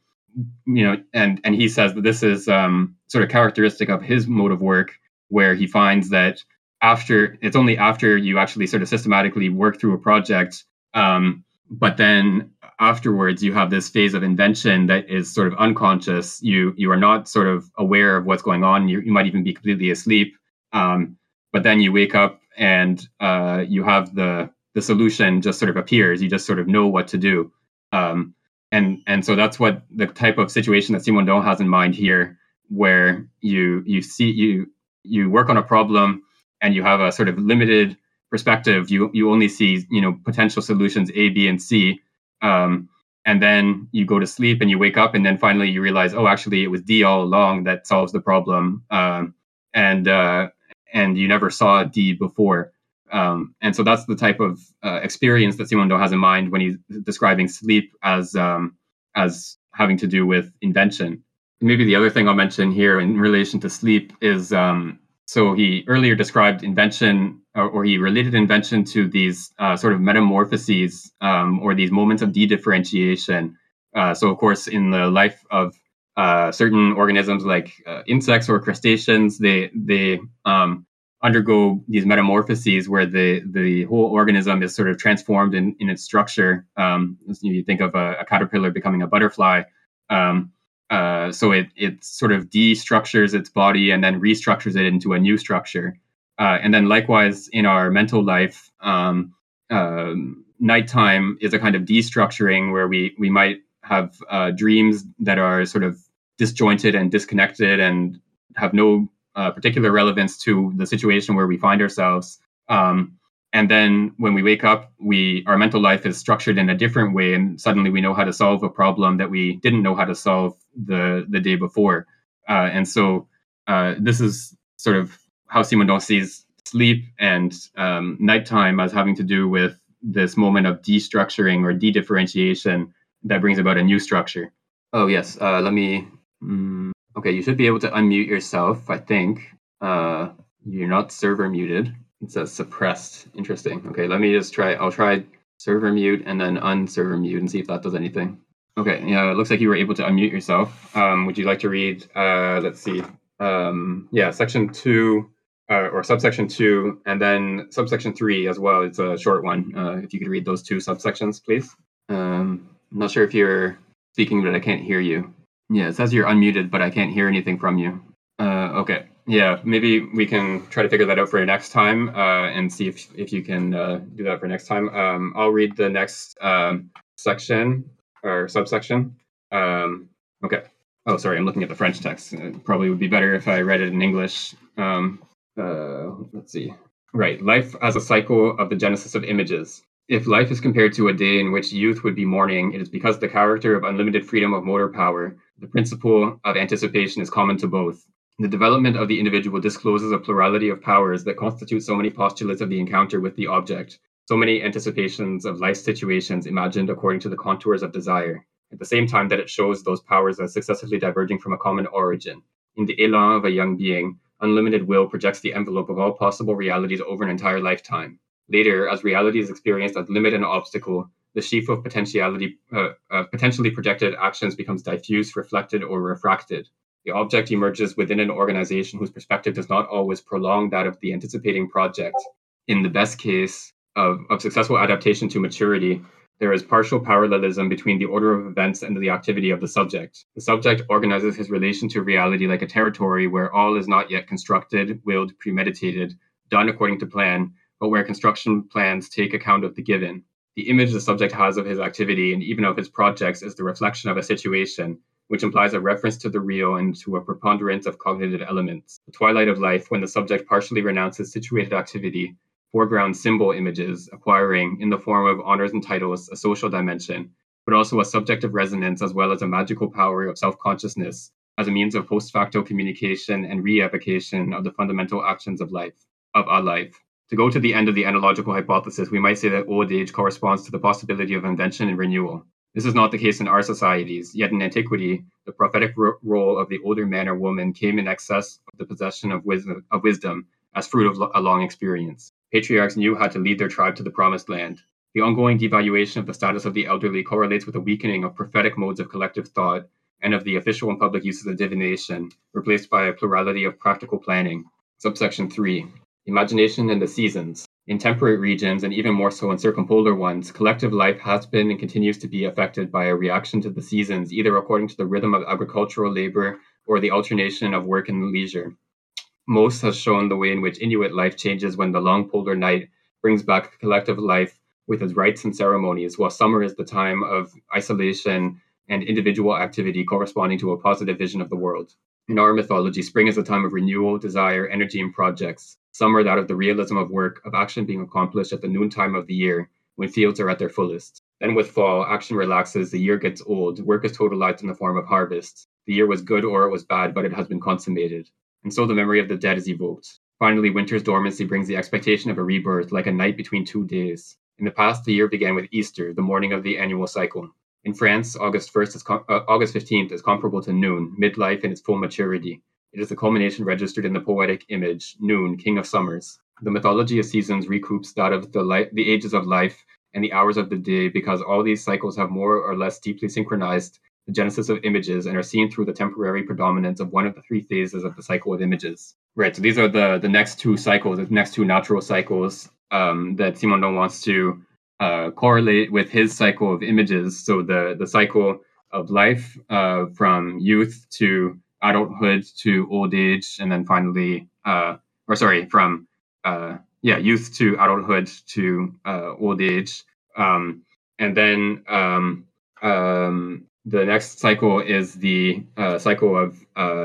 you know, and and he says that this is um, sort of characteristic of his mode of work, where he finds that after it's only after you actually sort of systematically work through a project um, but then afterwards you have this phase of invention that is sort of unconscious. You you are not sort of aware of what's going on. You, you might even be completely asleep um, but then you wake up and uh, you have the the solution just sort of appears. You just sort of know what to do um, and and so that's what the type of situation that Simondon has in mind here where you you see you you work on a problem and you have a sort of limited perspective, you you only see you know potential solutions A, B, and C, um, and then you go to sleep and you wake up, and then finally you realize, oh, actually it was D all along that solves the problem, um, and uh, and you never saw D before. Um, and so that's the type of uh, experience that Simondon has in mind when he's describing sleep as um, as having to do with invention. Maybe the other thing I'll mention here in relation to sleep is um, so he earlier described invention, or, or he related invention to these uh, sort of metamorphoses um, or these moments of de-differentiation. Uh, so, of course, in the life of uh, certain organisms like uh, insects or crustaceans, they they um, undergo these metamorphoses where the the whole organism is sort of transformed in, in its structure. Um, you think of a, a, caterpillar becoming a butterfly. Um, uh, so it it sort of destructures its body and then restructures it into a new structure. Uh, and then likewise in our mental life, um, uh, nighttime is a kind of destructuring where we we might have uh, dreams that are sort of disjointed and disconnected and have no uh, particular relevance to the situation where we find ourselves. Um, and then when we wake up we our mental life is structured in a different way and suddenly we know how to solve a problem that we didn't know how to solve the the day before uh, and so uh, this is sort of how Simondon sees sleep and um, nighttime as having to do with this moment of destructuring or de-differentiation that brings about a new structure. Oh yes, uh, let me. Mm, okay, you should be able to unmute yourself. I think uh, you're not server muted. It says suppressed. Interesting. Okay, let me just try. I'll try server mute and then unserver mute and see if that does anything. Okay, yeah, it looks like you were able to unmute yourself. Um, would you like to read? Uh, let's see. Um, yeah, section two uh, or subsection two, and then subsection three as well. It's a short one. Uh, if you could read those two subsections, please. Um, I'm not sure if you're speaking, but I can't hear you. Yeah, it says you're unmuted, but I can't hear anything from you. Uh, okay. Yeah, maybe we can try to figure that out for next time uh, and see if, if you can uh, do that for next time. Um, I'll read the next um, section or subsection. Um, okay. Oh, sorry, I'm looking at the French text. It probably would be better if I read it in English. Um, uh, let's see. Right, life as a cycle of the genesis of images. If life is compared to a day in which youth would be morning, it is because the character of unlimited freedom of motor power, the principle of anticipation, is common to both. The development of the individual discloses a plurality of powers that constitute so many postulates of the encounter with the object, so many anticipations of life situations imagined according to the contours of desire, at the same time that it shows those powers as successively diverging from a common origin. In the elan of a young being, unlimited will projects the envelope of all possible realities over an entire lifetime. Later, as reality is experienced as limit and obstacle, the sheaf of potentiality, uh, uh, potentially projected actions becomes diffuse, reflected, or refracted. The object emerges within an organization whose perspective does not always prolong that of the anticipating project. In the best case of, of successful adaptation to maturity, there is partial parallelism between the order of events and the activity of the subject. The subject organizes his relation to reality like a territory where all is not yet constructed, willed, premeditated, done according to plan, but where construction plans take account of the given. The image the subject has of his activity and even of his projects is the reflection of a situation, which implies a reference to the real and to a preponderance of cognitive elements. The twilight of life, when the subject partially renounces situated activity, foreground symbol images, acquiring, in the form of honors and titles, a social dimension, but also a subjective resonance as well as a magical power of self consciousness as a means of post facto communication and re evocation of the fundamental actions of life, of our life. To go to the end of the analogical hypothesis, we might say that old age corresponds to the possibility of invention and renewal. This is not the case in our societies, yet in antiquity, the prophetic ro- role of the older man or woman came in excess of the possession of wisdom, of wisdom as fruit of lo- a long experience. Patriarchs knew how to lead their tribe to the promised land. The ongoing devaluation of the status of the elderly correlates with a weakening of prophetic modes of collective thought and of the official and public uses of divination, replaced by a plurality of practical planning. Subsection 3 Imagination and the Seasons. In temperate regions, and even more so in circumpolar ones, collective life has been and continues to be affected by a reaction to the seasons, either according to the rhythm of agricultural labor or the alternation of work and leisure. Mauss has shown the way in which Inuit life changes when the long polar night brings back collective life with its rites and ceremonies, while summer is the time of isolation and individual activity corresponding to a positive vision of the world. In our mythology, spring is a time of renewal, desire, energy, and projects. Summer, that of the realism of work, of action being accomplished at the noontime of the year, when fields are at their fullest. Then with fall, action relaxes, the year gets old, work is totalized in the form of harvest. The year was good or it was bad, but it has been consummated. And so the memory of the dead is evoked. Finally, winter's dormancy brings the expectation of a rebirth, like a night between two days. In the past, the year began with Easter, the morning of the annual cycle. In France, August 1st is com- uh, August 15th is comparable to noon, midlife in its full maturity. It is the culmination registered in the poetic image, Noon, King of Summers. The mythology of seasons recoups that of the, li- the ages of life and the hours of the day because all these cycles have more or less deeply synchronized the genesis of images and are seen through the temporary predominance of one of the three phases of the cycle of images. Right, so these are the, the next two cycles, the next two natural cycles um, that Simondon wants to uh, correlate with his cycle of images. So the the cycle of life uh, from youth to adulthood to old age, and then finally, uh, or sorry, from uh, yeah, youth to adulthood to uh, old age, um, and then um, um, the next cycle is the uh, cycle of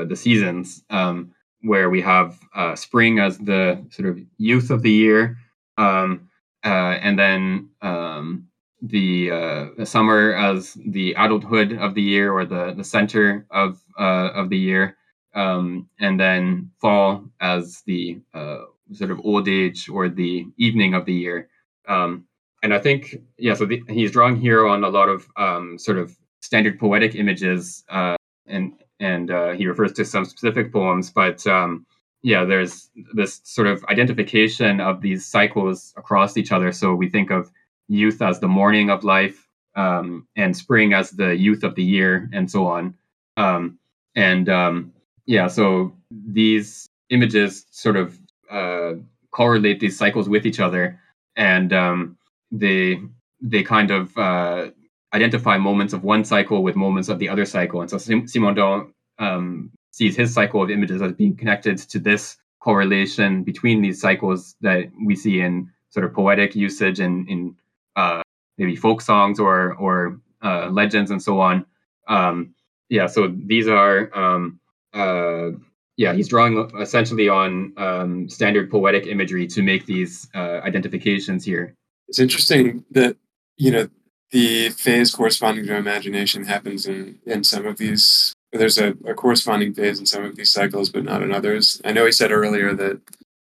the seasons, um, where we have spring as the sort of youth of the year. Um, uh, and then um, the, uh, the summer as the adulthood of the year or the, the center of uh, of the year, um, and then fall as the uh, sort of old age or the evening of the year. Um, and I think, yeah, so the, he's drawing here on a lot of um, sort of standard poetic images, uh, and and uh, he refers to some specific poems, but um, yeah, there's this sort of identification of these cycles across each other. So we think of youth as the morning of life, um, and spring as the youth of the year, and so on. Um, and um, yeah, so these images sort of uh, correlate these cycles with each other, and um, they they kind of uh, identify moments of one cycle with moments of the other cycle. And so Simondon um, sees his cycle of images as being connected to this correlation between these cycles that we see in sort of poetic usage and in uh, maybe folk songs or or uh, legends and so on. Um, yeah, so these are um, uh, yeah, he's drawing essentially on um, standard poetic imagery to make these uh, identifications here. It's interesting that you know the phase corresponding to imagination happens in in some of these. There's a, a corresponding phase in some of these cycles, but not in others. I know he said earlier that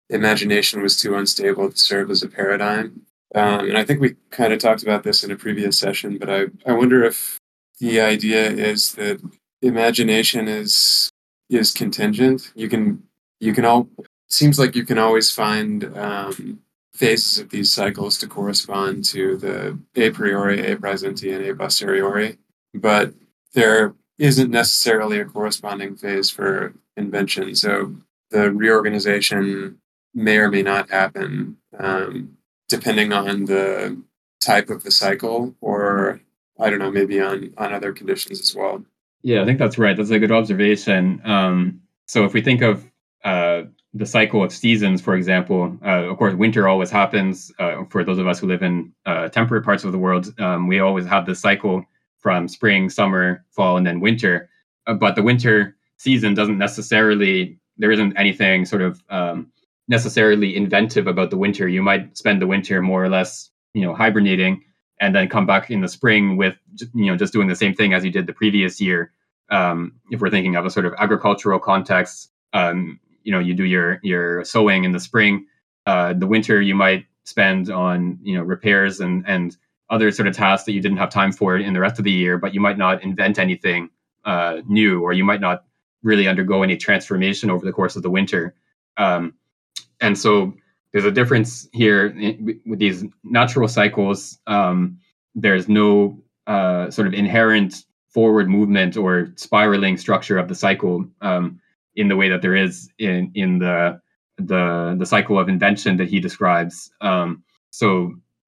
imagination was too unstable to serve as a paradigm, um, and I think we kind of talked about this in a previous session. But I I wonder if the idea is that imagination is is contingent. You can you can all seems like you can always find um, phases of these cycles to correspond to the a priori, a praesenti, and a posteriori, but there isn't necessarily a corresponding phase for invention. So the reorganization may or may not happen um, depending on the type of the cycle, or I don't know, maybe on on other conditions as well. Yeah, I think that's right. That's a good observation. Um, so if we think of uh, the cycle of seasons, for example, uh, of course, winter always happens. Uh, for those of us who live in uh, temperate parts of the world, um, we always have this cycle from spring, summer, fall, and then winter. Uh, but the winter season doesn't necessarily, there isn't anything sort of um, necessarily inventive about the winter. You might spend the winter more or less, you know, hibernating and then come back in the spring with you know just doing the same thing as you did the previous year. Um, if we're thinking of a sort of agricultural context, um, you know, you do your your sowing in the spring. Uh, the winter you might spend on you know repairs and and other sort of tasks that you didn't have time for in the rest of the year, but you might not invent anything uh, new, or you might not really undergo any transformation over the course of the winter. Um, and so there's a difference here with these natural cycles. Um, there's no uh, sort of inherent forward movement or spiraling structure of the cycle um, in the way that there is in in the the the cycle of invention that he describes. Um,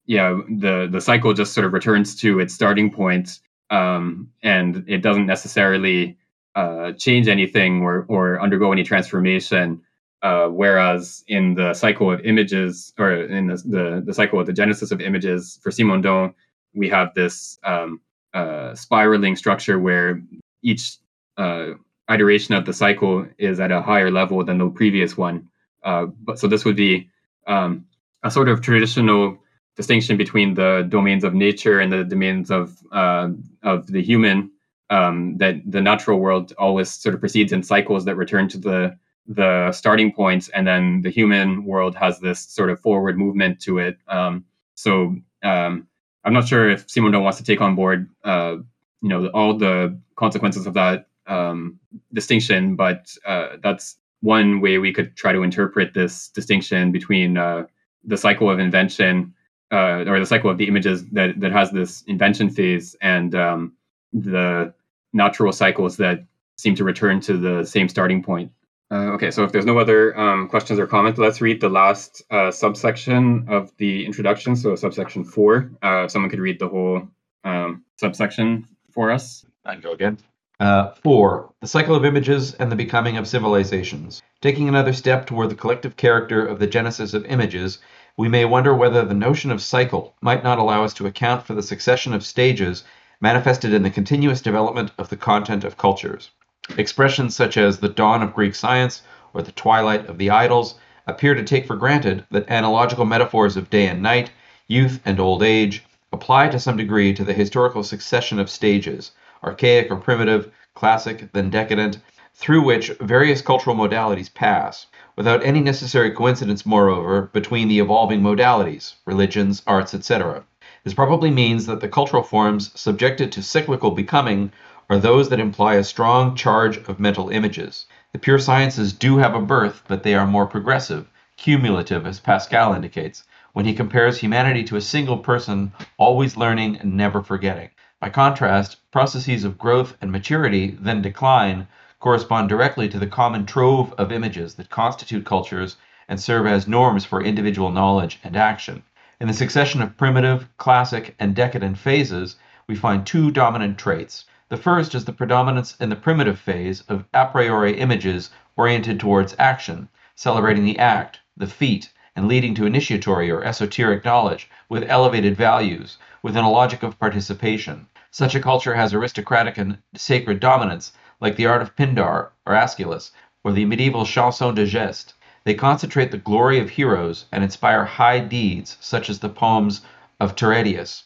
so yeah, the the cycle just sort of returns to its starting point, um, and it doesn't necessarily uh, change anything or or undergo any transformation. Uh, whereas in the cycle of images, or in the, the, the cycle of the genesis of images for Simondon, we have this um, uh, spiraling structure where each uh, iteration of the cycle is at a higher level than the previous one. Uh, but so this would be um, a sort of traditional distinction between the domains of nature and the domains of uh, of the human. Um, that the natural world always sort of proceeds in cycles that return to the the starting points, point, and then the human world has this sort of forward movement to it. Um, so um, I'm not sure if Simondon wants to take on board, uh, you know, all the consequences of that um, distinction, but uh, that's one way we could try to interpret this distinction between uh, the cycle of invention uh, or the cycle of the images that that has this invention phase and um, the natural cycles that seem to return to the same starting point. Uh, okay, so if there's no other um, questions or comments, let's read the last uh, subsection of the introduction. So subsection four. Uh, someone could read the whole um, subsection for us. I'd go again. Uh, four. The cycle of images and the becoming of civilizations. Taking another step toward the collective character of the genesis of images, we may wonder whether the notion of cycle might not allow us to account for the succession of stages manifested in the continuous development of the content of cultures. Expressions such as the dawn of Greek science or the twilight of the idols appear to take for granted that analogical metaphors of day and night, youth and old age, apply to some degree to the historical succession of stages, archaic or primitive, classic, then decadent, through which various cultural modalities pass, without any necessary coincidence, moreover, between the evolving modalities, religions, arts, etc. This probably means that the cultural forms subjected to cyclical becoming are those that imply a strong charge of mental images. The pure sciences do have a birth, but they are more progressive, cumulative, as Pascal indicates, when he compares humanity to a single person, always learning and never forgetting. By contrast, processes of growth and maturity, then decline, correspond directly to the common trove of images that constitute cultures and serve as norms for individual knowledge and action. In the succession of primitive, classic, and decadent phases, we find two dominant traits the first is the predominance in the primitive phase of a priori images oriented towards action, celebrating the act, the feat, and leading to initiatory or esoteric knowledge with elevated values, within a logic of participation. Such a culture has aristocratic and sacred dominance, like the art of Pindar or Aeschylus, or the medieval chanson de geste. They concentrate the glory of heroes and inspire high deeds, such as the poems of Tiresias.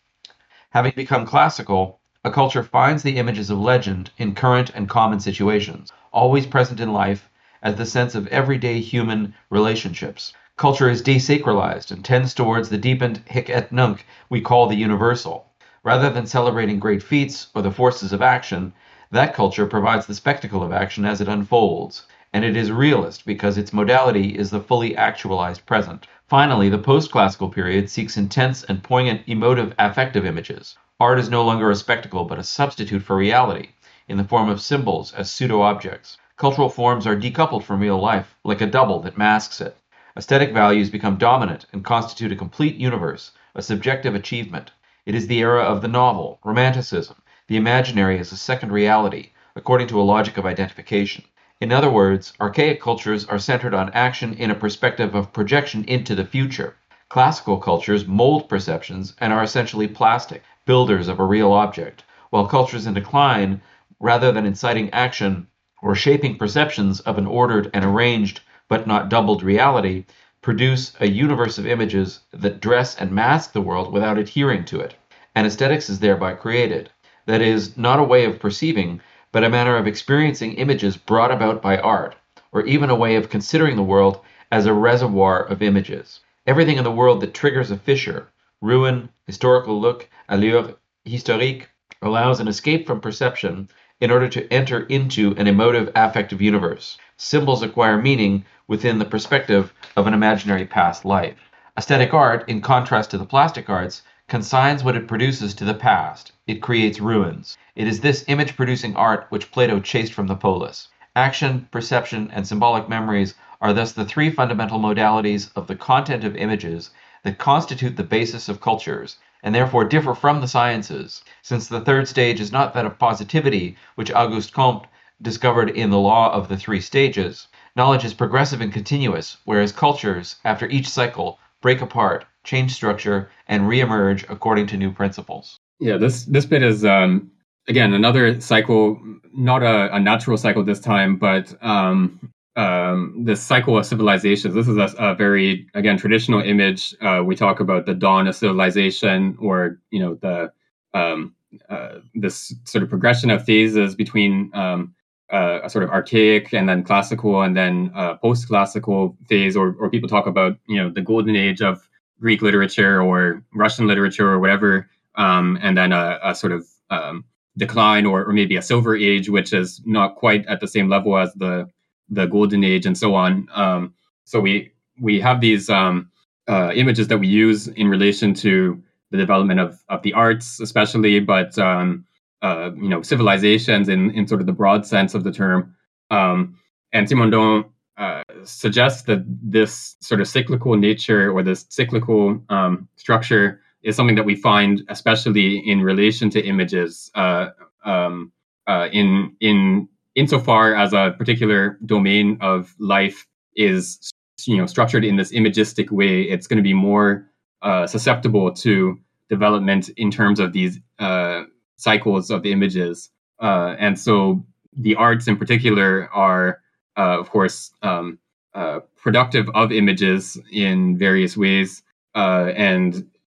Having become classical, a culture finds the images of legend in current and common situations, always present in life, as the sense of everyday human relationships. Culture is desacralized and tends towards the deepened hic et nunc we call the universal. Rather than celebrating great feats or the forces of action, that culture provides the spectacle of action as it unfolds, and it is realist because its modality is the fully actualized present. Finally, the post classical period seeks intense and poignant emotive affective images. Art is no longer a spectacle but a substitute for reality, in the form of symbols as pseudo objects. Cultural forms are decoupled from real life, like a double that masks it. Aesthetic values become dominant and constitute a complete universe, a subjective achievement. It is the era of the novel, romanticism, the imaginary is a second reality, according to a logic of identification. In other words, archaic cultures are centered on action in a perspective of projection into the future. Classical cultures mold perceptions and are essentially plastic, builders of a real object, while cultures in decline, rather than inciting action or shaping perceptions of an ordered and arranged but not doubled reality, produce a universe of images that dress and mask the world without adhering to it. And aesthetics is thereby created. That is, not a way of perceiving, but a manner of experiencing images brought about by art, or even a way of considering the world as a reservoir of images. Everything in the world that triggers a fissure, ruin, historical look, allure historique allows an escape from perception in order to enter into an emotive affective universe. Symbols acquire meaning within the perspective of an imaginary past life. Aesthetic art, in contrast to the plastic arts, consigns what it produces to the past. It creates ruins. It is this image producing art which Plato chased from the polis. Action, perception, and symbolic memories are thus the three fundamental modalities of the content of images that constitute the basis of cultures, and therefore differ from the sciences, since the third stage is not that of positivity, which Auguste Comte discovered in the law of the three stages. Knowledge is progressive and continuous, whereas cultures, after each cycle, break apart, change structure, and reemerge according to new principles. Yeah, this this bit is um, again another cycle, not a, a natural cycle this time, but um, um, this cycle of civilizations. This is a, a very again traditional image. Uh, we talk about the dawn of civilization, or you know the um, uh, this sort of progression of phases between um, uh, a sort of archaic and then classical and then uh, post-classical phase, or or people talk about you know the golden age of Greek literature or Russian literature or whatever, um, and then a, a sort of um, decline or, or maybe a silver age, which is not quite at the same level as the the golden age and so on. Um, so we we have these um, uh, images that we use in relation to the development of, of the arts, especially, but um, uh, you know civilizations in, in sort of the broad sense of the term. Um, and Simondon uh, suggests that this sort of cyclical nature or this cyclical um, structure is something that we find especially in relation to images uh, um, uh, in in insofar as a particular domain of life is you know structured in this imagistic way it's going to be more uh, susceptible to development in terms of these uh, cycles of the images. And so the arts in particular are uh, of course um, uh, productive of images in various ways uh, and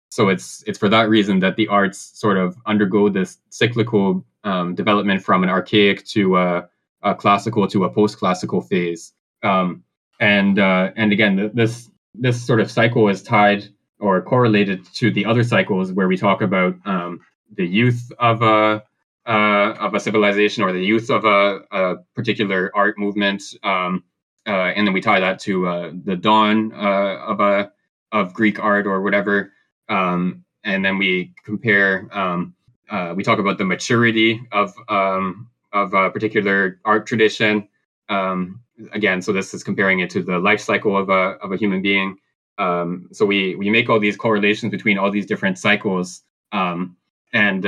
so it's it's for that reason that the arts sort of undergo this cyclical um, development from an archaic to a a classical to a post-classical phase. Um, and uh, and again, this this sort of cycle is tied or correlated to the other cycles where we talk about um, the youth of a uh, of a civilization or the youth of a, a particular art movement, um, uh, and then we tie that to uh, the dawn uh, of a of Greek art or whatever, um, and then we compare. Um, uh, we talk about the maturity of um, of a particular art tradition. Um, again, so this is comparing it to the life cycle of a of a human being. Um, so we we make all these correlations between all these different cycles, and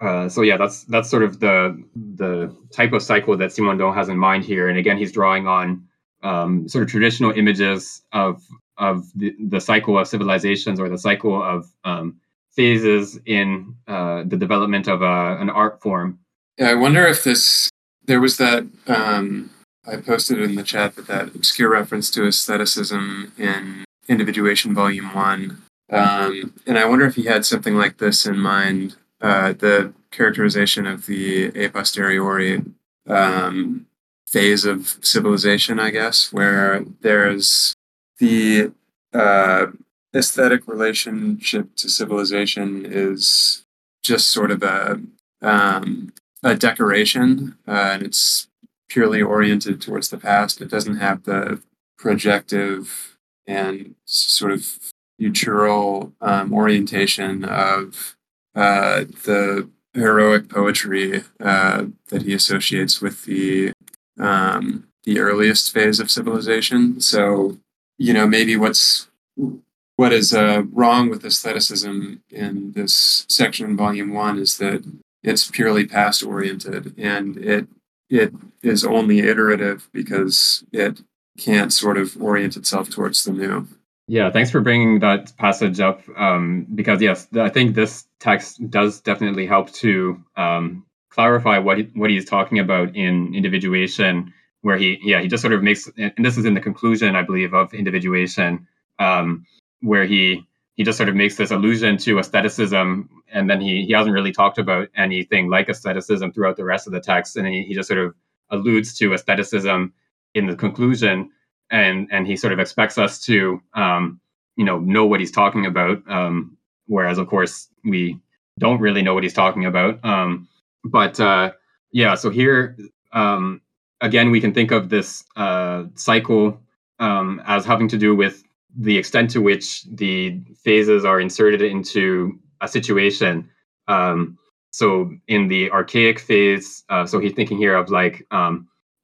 uh, uh, so yeah, that's that's sort of the the type of cycle that Simondon has in mind here. And again, he's drawing on um, sort of traditional images of of the, the cycle of civilizations or the cycle of um, phases in uh, the development of a, an art form. Yeah, I wonder if this there was that um, I posted in the chat that that obscure reference to aestheticism in Individuation Volume 1. Um, and I wonder if he had something like this in mind uh, the characterization of the a posteriori um, phase of civilization, I guess, where there's the uh, aesthetic relationship to civilization is just sort of a um, a decoration, uh, and it's purely oriented towards the past. It doesn't have the projective and sort of futural um, orientation of uh, the heroic poetry uh, that he associates with the um, the earliest phase of civilization. So, you know, maybe what's what is uh, wrong with aestheticism in this section in Volume One is that it's purely past oriented and it it is only iterative because it can't sort of orient itself towards the new. Yeah, thanks for bringing that passage up. Um, because yes, I think this text does definitely help to um, clarify what he, what he's talking about in individuation, where he yeah he just sort of makes and this is in the conclusion I believe of individuation, um, where he he just sort of makes this allusion to aestheticism, and then he he hasn't really talked about anything like aestheticism throughout the rest of the text, and he, he just sort of alludes to aestheticism in the conclusion and and he sort of expects us to um, you know know what he's talking about um, whereas of course we don't really know what he's talking about. Um, but uh, yeah so here um, again we can think of this uh, cycle um, as having to do with the extent to which the phases are inserted into a situation. Um, so in the archaic phase uh, so he's thinking here of like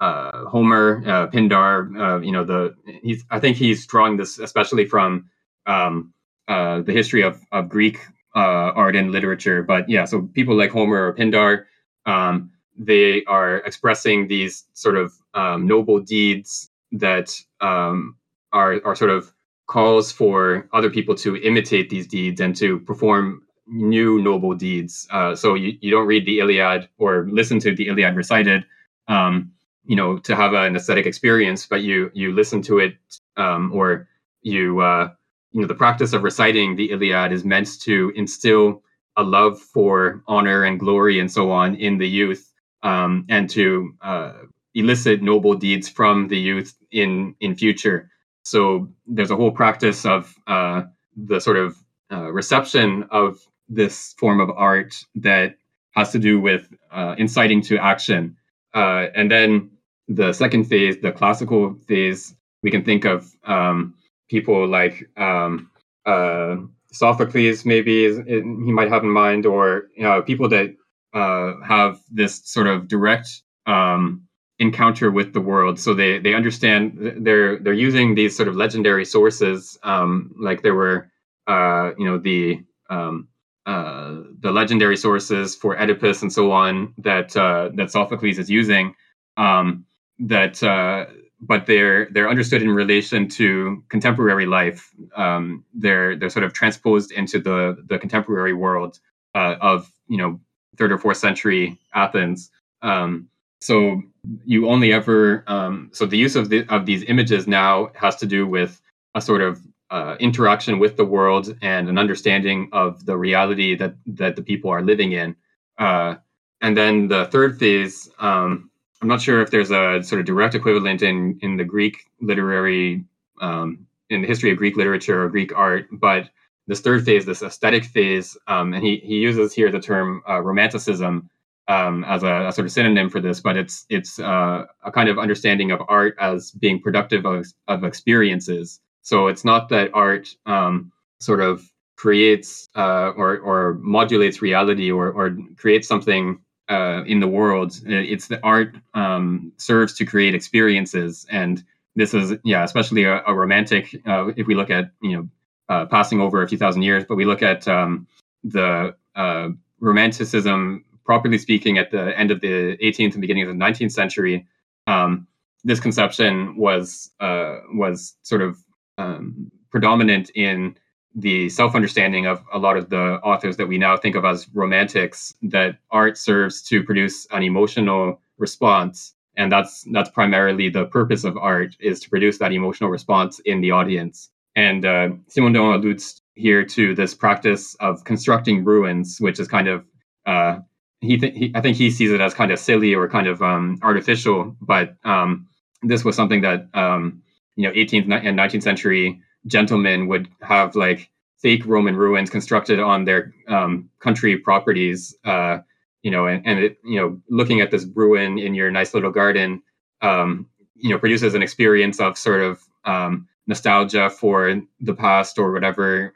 uh, Homer, uh, Pindar, uh, you know, the he's I think he's drawing this especially from um, uh, the history of of Greek uh, art and literature. But yeah, so people like Homer or Pindar, um, they are expressing these sort of um, noble deeds that um, are are sort of calls for other people to imitate these deeds and to perform new noble deeds. Uh, so you, you don't read the Iliad or listen to the Iliad recited um, you know to have an aesthetic experience but you you listen to it um, or you uh, you know the practice of reciting the iliad is meant to instill a love for honor and glory and so on in the youth um, and to uh, elicit noble deeds from the youth in in future. So there's a whole practice of uh, the sort of uh, reception of this form of art that has to do with uh, inciting to action. Uh, and then the second phase, the classical phase, we can think of um, people like um, uh, Sophocles, maybe is, it, he might have in mind, or you know, people that uh, have this sort of direct um, encounter with the world. So they they understand they're they're using these sort of legendary sources, um, like there were uh, you know the um, uh, the legendary sources for Oedipus and so on that uh, that Sophocles is using. Um, that uh, but they're they're understood in relation to contemporary life. Um, they're they're sort of transposed into the the contemporary world uh, of you know third or fourth century Athens. Um, so you only ever um, so the use of the, of these images now has to do with a sort of uh, interaction with the world and an understanding of the reality that that the people are living in. Uh, and then the third phase um, I'm not sure if there's a sort of direct equivalent in in the Greek literary um, in the history of Greek literature or Greek art, but this third phase, this aesthetic phase, um, and he he uses here the term uh, romanticism um, as a, a, sort of synonym for this, but it's it's uh, a kind of understanding of art as being productive of, of experiences. So it's not that art um, sort of creates uh, or or modulates reality or or creates something uh, in the world. It's the art um, serves to create experiences, and this is yeah, especially a, a romantic. Uh, if we look at you know uh, passing over a few thousand years, but we look at um, the uh, romanticism properly speaking, at the end of the 18th and beginning of the 19th century, um, this conception was uh, was sort of um, predominant in the self-understanding of a lot of the authors that we now think of as romantics. That art serves to produce an emotional response, and that's that's primarily the purpose of art is to produce that emotional response in the audience. And uh, Simondon alludes here to this practice of constructing ruins, which is kind of uh, he, th- he, I think he sees it as kind of silly or kind of um, artificial, but um, this was something that um, you know 18th and 19th century gentlemen would have like fake Roman ruins constructed on their um, country properties. Uh, you know, and, and it, you know, looking at this ruin in your nice little garden, um, you know, produces an experience of sort of um, nostalgia for the past or whatever.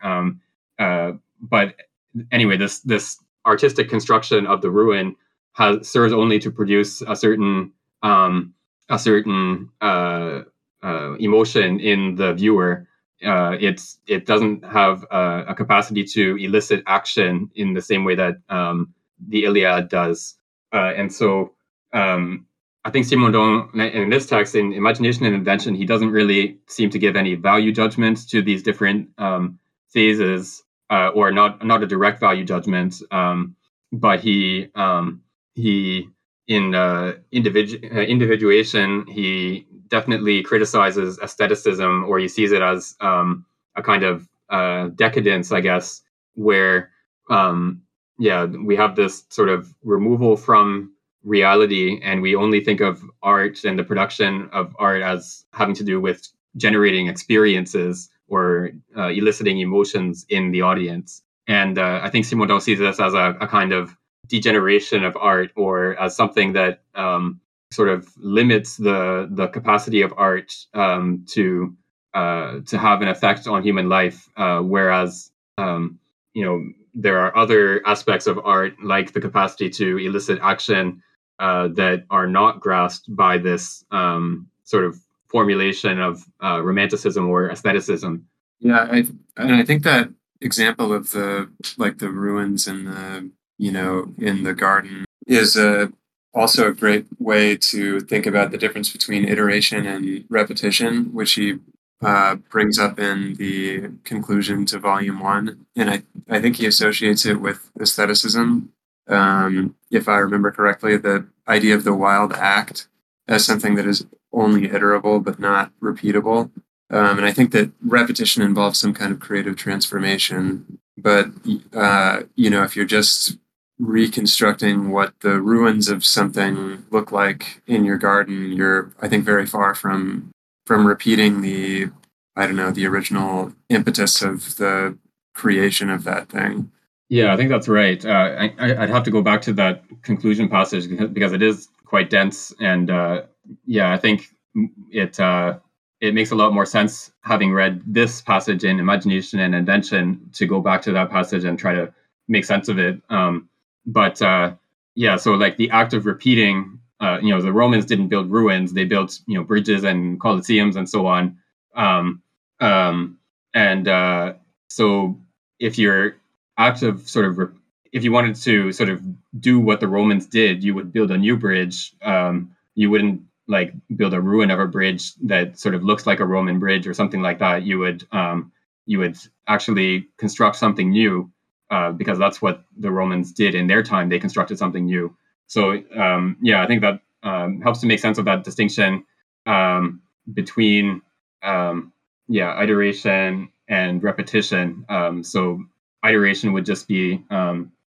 Uh, but anyway, this this artistic construction of the ruin has serves only to produce a certain um, a certain uh, uh, emotion in the viewer. Uh, it's it doesn't have a, capacity to elicit action in the same way that um, the Iliad does, uh, and so um, I think Simondon in this text in Imagination and Invention he doesn't really seem to give any value judgments to these different um, phases uh, or not not a direct value judgment, um, but he um, he in uh, individu- uh, individuation he definitely criticizes aestheticism, or he sees it as um, a kind of uh, decadence, I guess, where um, yeah we have this sort of removal from reality, and we only think of art and the production of art as having to do with generating experiences or uh, eliciting emotions in the audience. And uh, I think Simondon sees this as a, a, kind of degeneration of art or as something that um, sort of limits the the capacity of art um, to uh, to have an effect on human life. Uh, whereas um, you know there are other aspects of art like the capacity to elicit action uh, that are not grasped by this um, sort of formulation of uh, romanticism or aestheticism. Yeah, I and I think that example of the like the ruins and the you know in the garden is a also a great way to think about the difference between iteration and repetition, which he uh, brings up in the conclusion to volume one. And I, I think he associates it with aestheticism. Um, if I remember correctly, the idea of the wild act as something that is only iterable but not repeatable. Um, and I think that repetition involves some kind of creative transformation. But, uh, you know, if you're just reconstructing what the ruins of something look like in your garden, you're, I think, very far from from repeating the, I don't know, the original impetus of the creation of that thing. Yeah, I think that's right. Uh, I, would have to go back to that conclusion passage because it is quite dense, and uh, yeah, I think it uh, it makes a lot more sense having read this passage in Imagination and Invention to go back to that passage and try to make sense of it. Um, but uh, yeah, so like the act of repeating, uh, you know, the Romans didn't build ruins; they built you know bridges and colosseums and so on. Um, um, and uh, so if your act of sort of re- if you wanted to sort of do what the Romans did, you would build a new bridge. Um, you wouldn't like build a ruin of a bridge that sort of looks like a Roman bridge or something like that. You would um, you would actually construct something new uh, because that's what the Romans did in their time. They constructed something new. So um, yeah, I think that um, helps to make sense of that distinction um, between um, yeah iteration and repetition. Um, so iteration would just be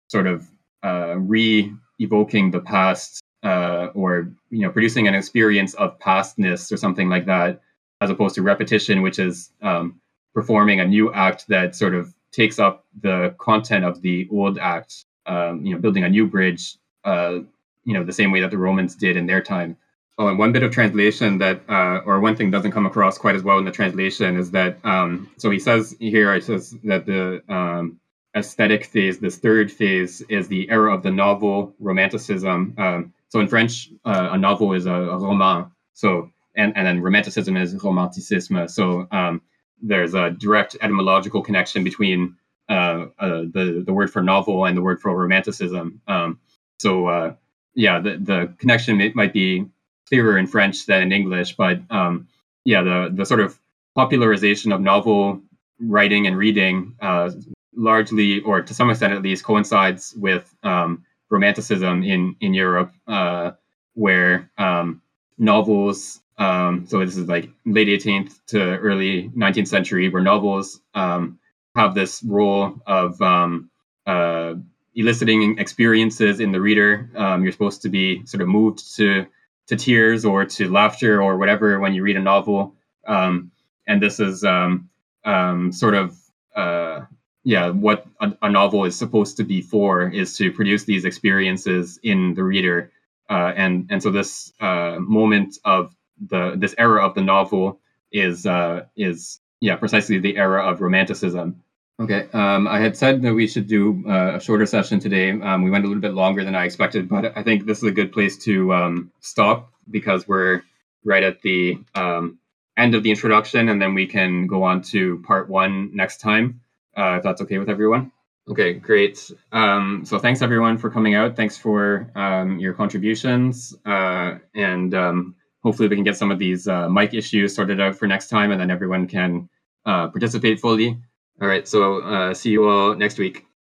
sort of uh, re evoking the past uh, or you know producing an experience of pastness or something like that, as opposed to repetition, which is um, performing a new act that sort of takes up the content of the old act. Um, you know, building a new bridge. Uh, you know, the same way that the Romans did in their time. Oh, and one bit of translation that, uh, or one thing doesn't come across quite as well in the translation is that, um, so he says here, it says that the um, aesthetic phase, this third phase, is the era of the novel romanticism. Um, so in French, uh, a novel is a, a, roman. So and and then romanticism is romanticisme. So um, there's a direct etymological connection between uh, uh, the the word for novel and the word for romanticism. Um, so uh, yeah, the the connection might be clearer in French than in English, but um, yeah, the the sort of popularization of novel writing and reading uh, largely, or to some extent at least, coincides with um, Romanticism in in Europe, uh, where um, novels. Um, so this is like late 18th to early 19th century, where novels um, have this role of um, uh, eliciting experiences in the reader. Um, you're supposed to be sort of moved to to tears or to laughter or whatever when you read a novel. Um, and this is um, sort of uh, yeah what a, a, novel is supposed to be for is to produce these experiences in the reader. Uh, and and so this uh, moment of the this era of the novel is uh, is yeah precisely the era of romanticism. Okay, um, I had said that we should do uh, a shorter session today. Um, we went a little bit longer than I expected, but I think this is a good place to um, stop because we're right at the um, end of the introduction, and then we can go on to part one next time, uh, if that's okay with everyone. Okay, great. Um, so thanks everyone for coming out. Thanks for um, your contributions, uh, and hopefully we can get some of these uh, mic issues sorted out for next time, and then everyone can uh, participate fully. All right. So uh, see you all next week.